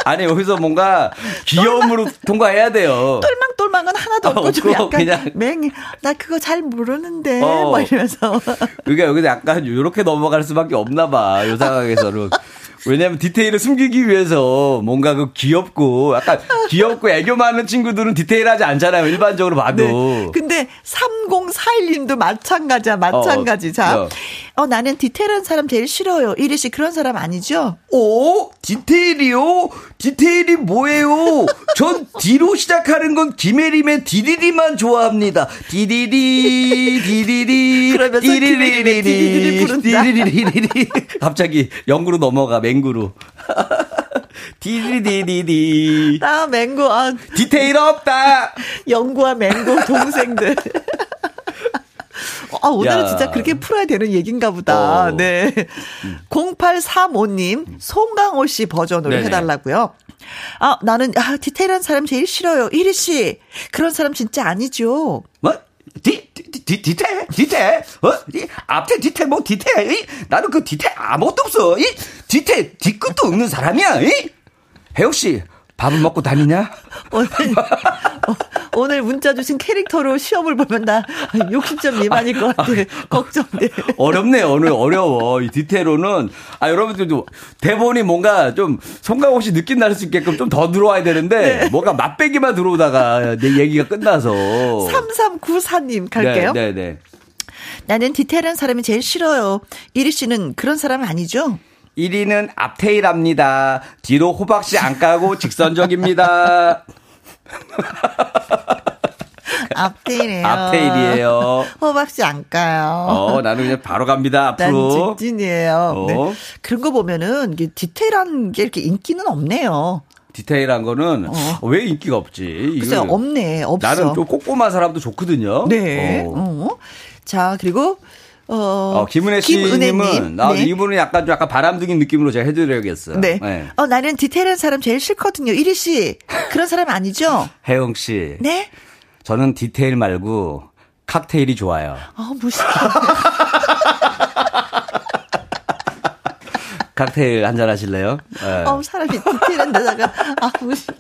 아니 여기서 뭔가 귀여움으로 통과해야 돼요. 똘망똘망은 하나도 없고 어, 좀 약간 그냥. 맹해. 나 그거 잘 모르는데. 어. 뭐 이러면서. 그러니까 여기서 약간 이렇게 넘어갈 수밖에 없나 봐. 이 <laughs> 상황에서는. 왜냐면 디테일을 숨기기 위해서 뭔가 그 귀엽고 약간 귀엽고 애교 많은 친구들은 디테일하지 않잖아요. 일반적으로 봐도. 네. 근데 3041님도 마찬가지야, 마찬가지. 어, 자. 야. 어, 나는 디테일한 사람 제일 싫어요. 이리 씨 그런 사람 아니죠? 오, 디테일이요? 디테일이 뭐예요? 전 D로 시작하는 건 김혜림의 디디디만 좋아합니다. 디디디, 디디디. 그러면서 김혜림의 디디디를 부른다. 디디디디디. 갑자기 영구로 넘어가, 맹구로. 디디디디디. 나 맹고, 아, 디테일 없다! 영구와 맹고 동생들. 아, 오늘은 야. 진짜 그렇게 풀어야 되는 얘기인가 보다. 어. 네. 0835님, 송강호 씨 버전으로 네네. 해달라고요. 아, 나는, 아, 디테일한 사람 제일 싫어요. 이리 씨. 그런 사람 진짜 아니죠. 뭐? 디, 디, 디, 디테? 디테? 어? 이, 앞에 디테, 뭐, 디테? 이? 나는 그 디테 아무것도 없어. 이? 디테, 뒤끝도 없는 사람이야. 이? 혜옥씨, 밥은 먹고 다니냐? 오늘, 어, 오늘 문자 주신 캐릭터로 시험을 보면 나 60점 미만일 것 같아. 걱정돼. 어렵네, 오늘 어려워. 이 디테로는, 아, 여러분들도 대본이 뭔가 좀 송강호 씨 느낌 날 수 있게끔 좀 더 들어와야 되는데, 뭔가 맛배기만 들어오다가 내 얘기가 끝나서. 3394님 갈게요. 네, 네, 네. 나는 디테일한 사람이 제일 싫어요. 이리 씨는 그런 사람 아니죠? 1위는 앞테일합니다. 뒤로 호박씨 안 까고 직선적입니다. <laughs> 앞테일이에요. 앞테일이에요. 호박씨 안 까요. 어, 나는 그냥 바로 갑니다, 난 앞으로. 직진이에요. 어. 네. 그런 거 보면은 이게 디테일한 게 이렇게 인기는 없네요. 디테일한 거는 어. 왜 인기가 없지? 이거 없네. 없어. 나는 좀 꼼꼼한 사람도 좋거든요. 네. 어. 어. 자, 그리고 어, 어, 김은혜. 씨님은 아, 네. 이분은 약간 좀 약간 바람둥이 느낌으로 제가 해드려야겠어요. 네. 어, 나는 디테일한 사람 제일 싫거든요. 이리 씨. 그런 사람 아니죠? <laughs> 혜영 씨, 네? 저는 디테일 말고 칵테일이 좋아요. 어, 무슨. <laughs> 칵테일 한잔 하실래요? 네. 어, 사람이 디테일한 데다가. 아, 무슨.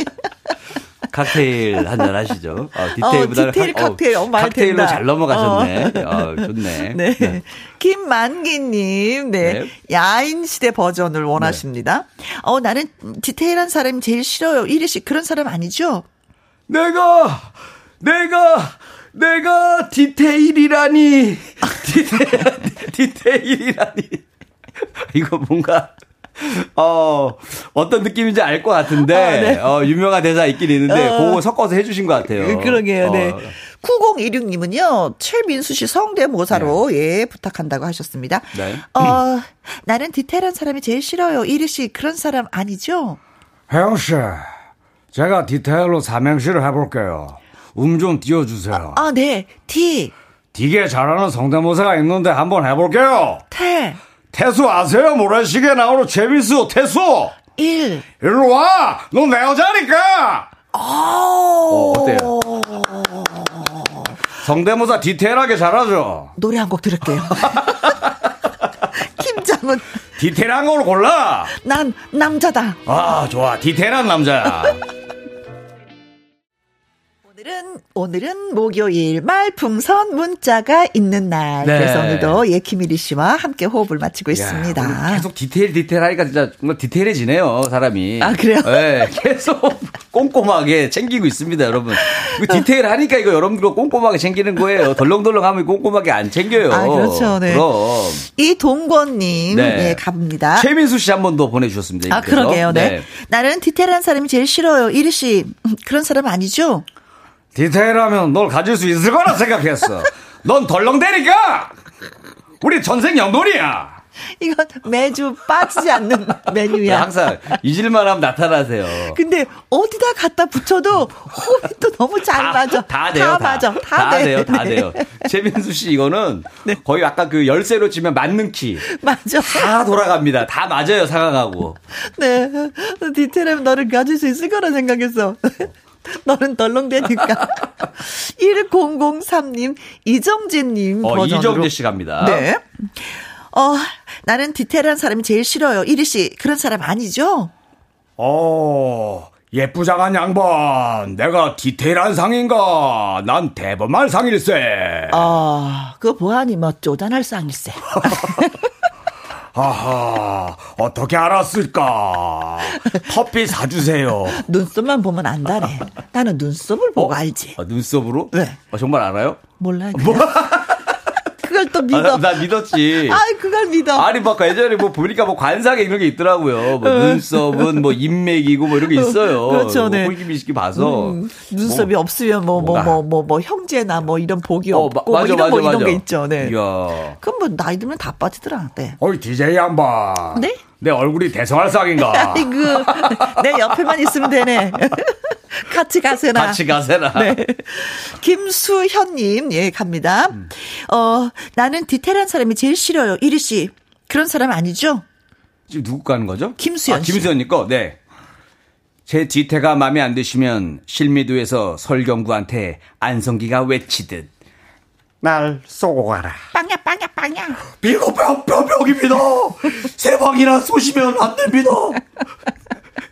칵테일 <laughs> 한 잔 하시죠. 어, 디테일보다는 어, 디테일 칵- 칵테일. 어, 말 칵테일로 된다. 잘 넘어가셨네. 어, 좋네. <laughs> 네. 김만기님, 네. 네. 야인 시대 버전을 원하십니다. 어, 나는 디테일한 사람이 제일 싫어요. 이리 씨, 그런 사람 아니죠? 내가 내가 내가 디테일이라니 디테일, <laughs> 디테일이라니 이거 뭔가 <laughs> 어 어떤 느낌인지 알 것 같은데 아, 네. 어, 유명한 대사 있긴 있는데 어. 그거 섞어서 해주신 것 같아요. 그러게요, 네. 어. 9016님은요, 최민수 씨 성대모사로, 예, 부탁한다고 하셨습니다. 네. 어, 나는 디테일한 사람이 제일 싫어요. 이리 씨, 그런 사람 아니죠? 혜영 씨, 제가 디테일로 삼행시를 해볼게요. 음 좀 띄워주세요. 아, 네. 디, 되게 잘하는 성대모사가 있는데 한번 해볼게요. 태, 태수 아세요? 모래시계 나오는 최민수 태수. 일. 일로 와. 너 내 여자니까. 어, 어때요? 성대모사 디테일하게 잘하죠. 노래 한 곡 들을게요. <laughs> 김장은, 디테일한 걸 골라. 난 남자다. 아 좋아. 디테일한 남자야. 오늘은 오늘은 목요일 말풍선 문자가 있는 날. 네. 그래서 오늘도 예키미리 씨와 함께 호흡을 마치고 야, 있습니다. 계속 디테일 디테일 하니까 진짜 정말 디테일해지네요 사람이. 아, 그래요? 네, 계속 <laughs> 꼼꼼하게 챙기고 있습니다 여러분. 디테일 하니까 이거 여러분들 꼼꼼하게 챙기는 거예요. 덜렁덜렁하면 꼼꼼하게 안 챙겨요. 아, 그렇죠. 네. 그럼. 이 동권님, 네. 예, 갑니다. 최민수 씨 한 번 더 보내주셨습니다. 아. 그러게요. 네. 나는 디테일한 사람이 제일 싫어요. 이리 씨, 음, 그런 사람 아니죠? 디테일하면 널 가질 수 있을 거라 생각했어. 넌 덜렁대니까. 우리 전생 연돌이야. 이건 매주 빠지지 않는 네, 메뉴야. 항상 잊을만 하면 나타나세요. 근데 어디다 갖다 붙여도 호흡이 또 너무 잘 맞아. 다 돼요. 다 맞아. 다, 돼. 돼요. 다 <laughs> 네. 돼요. 최민수 씨 이거는 거의 아까 그 열쇠로 치면 맞는 키. 맞아. 다 돌아갑니다. 다 맞아요, 상황하고. 네. 디테일하면 너를 가질 수 있을 거라 생각했어. <laughs> 너는 덜렁대니까. <laughs> 1003님, 이정재님 어, 버전으로. 이정재 씨 갑니다. 네. 어, 나는 디테일한 사람이 제일 싫어요. 이리 씨, 그런 사람 아니죠? 어, 예쁘장한 양반. 내가 디테일한 상인가? 난 대범한 상일세. 아, 그거 보아니 뭐 쪼잔할 쌍일세. <laughs> 하하, 어떻게 알았을까? 커피 사주세요. <laughs> 눈썹만 보면 안다네. 나는 눈썹을 보고 알지. 아, 눈썹으로? 네. 어, 정말 알아요? 몰라. 그냥. 그걸 또 믿어. 아, 나 믿었지. 아이, 그걸 믿어. 아니, 막 예전에 뭐 보니까 뭐 관상에 이런 게 있더라고요. 뭐 눈썹은 뭐 인맥이고 뭐 이런 게 있어요. 그렇죠, 네. 홀기미식이 봐서. 음, 눈썹이 없으면 뭐, 뭐. 뭐, 뭐, 뭐, 형제나 뭐 이런 복이 어, 없고, 마- 뭐 맞아, 이런 거, 맞아, 이런 맞아. 게 있죠, 네. 이야. 그럼 뭐, 나이 들면 다 빠지더라, 네. 어이, DJ 양반. 네? 내 얼굴이 대성할 쌍인가? <laughs> 아이고, 내 옆에만 있으면 되네. <laughs> <laughs> 같이 가세나. 같이 가세라. 네. 김수현님, 예, 갑니다. 어, 나는 디테일한 사람이 제일 싫어요. 이리 씨. 그런 사람 아니죠? 지금 누구 가는 거죠? 김수현 아, 씨. 김수현님 거, 네. 제 뒤태가 마음에 안 드시면 실미도에서 설경구한테 안성기가 외치듯 날 쏘고 가라. 빵야, 빵야, 빵야. 비겁병, 병병입니다. 세 방이나 쏘시면 안 됩니다.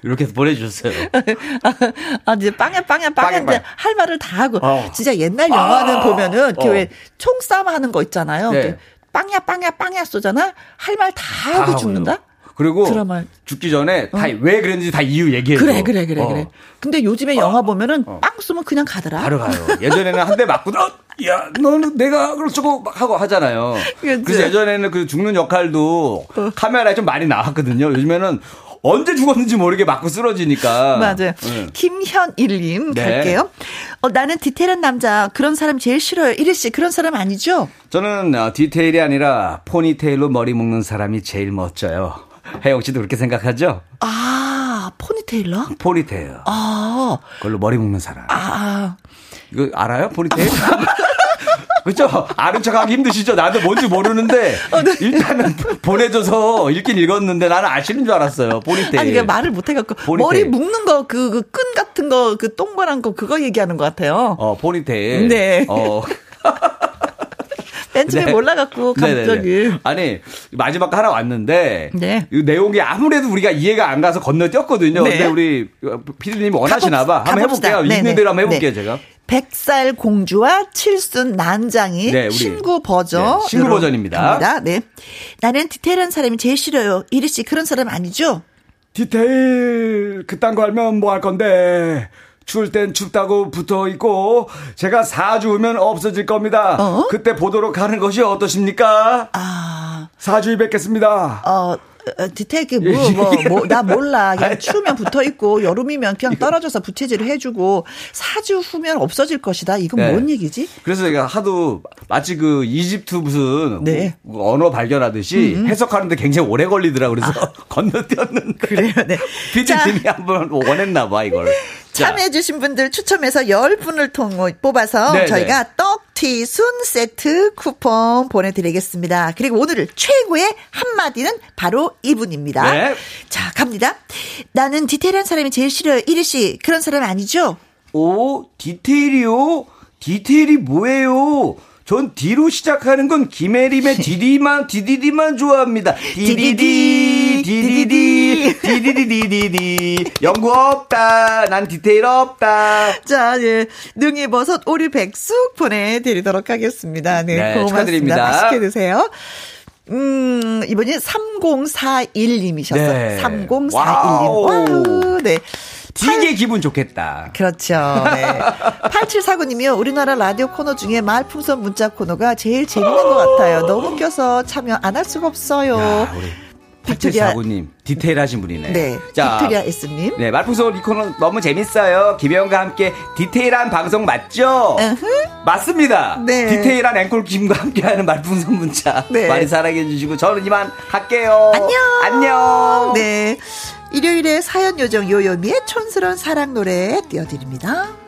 이렇게 해서 보내주셨어요. <laughs> 아, 이제 빵야, 빵야, 빵야. 빵야, 빵야. 이제 할 말을 다 하고. 어. 진짜 옛날 영화는 보면은, 이렇게 어. 왜 총 싸움 하는 거 있잖아요. 네. 빵야, 빵야, 빵야 쏘잖아? 할 말다다 하고 하고요. 죽는다? 그리고 드라마. 죽기 전에 다왜 그랬는지 다 이유 얘기해요. 그래, 그래, 그래, 어. 그래. 근데 요즘에 영화 보면은 빵 쏘면 그냥 가더라. 바로 가요. 예전에는 한 대 맞고, 어, 야, 너는 내가 그렇고 막 하고 하잖아요. 그치. 그래서 예전에는 그 죽는 역할도 카메라에 좀 많이 나왔거든요. 요즘에는 언제 죽었는지 모르게 맞고 쓰러지니까. 맞아요. 네. 김현일님 네. 갈게요. 어, 나는 디테일한 남자 그런 사람 제일 싫어요. 이리 씨 그런 사람 아니죠? 저는 어, 디테일이 아니라 포니테일로 머리 묶는 사람이 제일 멋져요. 혜영 씨도 그렇게 생각하죠? 아 포니테일러? 포니테일. 아, 그걸로 머리 묶는 사람. 아 이거 알아요? 포니테일? <laughs> 그죠? 아는 척 하기 힘드시죠? 나도 뭔지 모르는데, 어, 네. 일단은 보내줘서 읽긴 읽었는데 나는 아시는 줄 알았어요. 보니테. 아니, 그 말을 못 해갖고. 보니테. 머리 묶는 거, 그, 그, 끈 같은 거, 그 동그란 거, 그거 얘기하는 것 같아요. 어, 보니테. 네. 어. <laughs> 맨 처음에 네. 몰라갖고, 네네네. 갑자기. 아니 마지막 하나 왔는데 네. 이 내용이 아무래도 우리가 이해가 안 가서 건너뛰었거든요. 네. 근데 우리 피디님 원하시나 봐. 한번 가봅시다. 해볼게요. 네네. 있는 대로 한번 해볼게요 네. 제가. 백살 공주와 칠순 난장이 네, 우리. 신구 버전. 네, 신구 버전입니다. 갑니다. 네. 나는 디테일한 사람이 제일 싫어요. 이리 씨 그런 사람 아니죠? 디테일 그딴 거 알면 뭐 할 건데 추울 땐 춥다고 붙어 있고 제가 4주 후면 없어질 겁니다. 어? 그때 보도록 하는 것이 어떠십니까? 아, 4주에 뵙겠습니다. 어, 어, 디테일 그 뭐, 뭐, 뭐, 나 <laughs> 몰라. 그냥 추우면 붙어 있고, 여름이면 그냥 떨어져서 부채질을 해주고, 사주 후면 없어질 것이다. 이건 네. 뭔 얘기지? 그래서 제가 하도 마치 그 이집트 무슨 네. 뭐 언어 발견하듯이 해석하는데 굉장히 오래 걸리더라 그래서 <laughs> 건너뛰었는데 그래요, 네. <laughs> 피디님이 한번 원했나 봐 이걸. 자, 참여해주신 분들 추첨해서 10분을 통 뽑아서 네네. 저희가 떡 튀순 세트 쿠폰 보내드리겠습니다. 그리고 오늘 최고의 한마디는 바로 이분입니다. 네. 자, 갑니다. 나는 디테일한 사람이 제일 싫어요. 이리 씨, 그런 사람 아니죠? 오 디테일이요? 디테일이 뭐예요? 전 D로 시작하는 건 김혜림의 디디만 디디디만 좋아합니다. 디디디 디디디 디디디디디디 연구 없다. 난 디테일 없다. 자, 예. 능이 버섯 오리 백숙 보내드리도록 하겠습니다. 네, 네, 고맙습니다. 축하드립니다. 맛있게 드세요. 음, 이번이 3041님이셨어요. 네. 3041님. Wow. Wow. 네. 되게 기분 좋겠다. 그렇죠. 네. <laughs> 8749님이요. 우리나라 라디오 코너 중에 말풍선 문자 코너가 제일 재밌는 것 같아요. 너무 웃겨서 참여 안 할 수가 없어요. 야, 우리 빅토리아- 8749님 디테일하신 분이네. 네. 빅토리아 S님. 네, 말풍선 이 코너 너무 재밌어요. 김혜영과 함께 디테일한 방송 맞죠? 으흠. 맞습니다. 네. 디테일한 앵콜 김과 함께하는 말풍선 문자 네. 많이 사랑해 주시고 저는 이만 할게요. 안녕. 안녕. 네. 일요일에 사연 요정 요요미의 촌스러운 사랑 노래 띄워드립니다.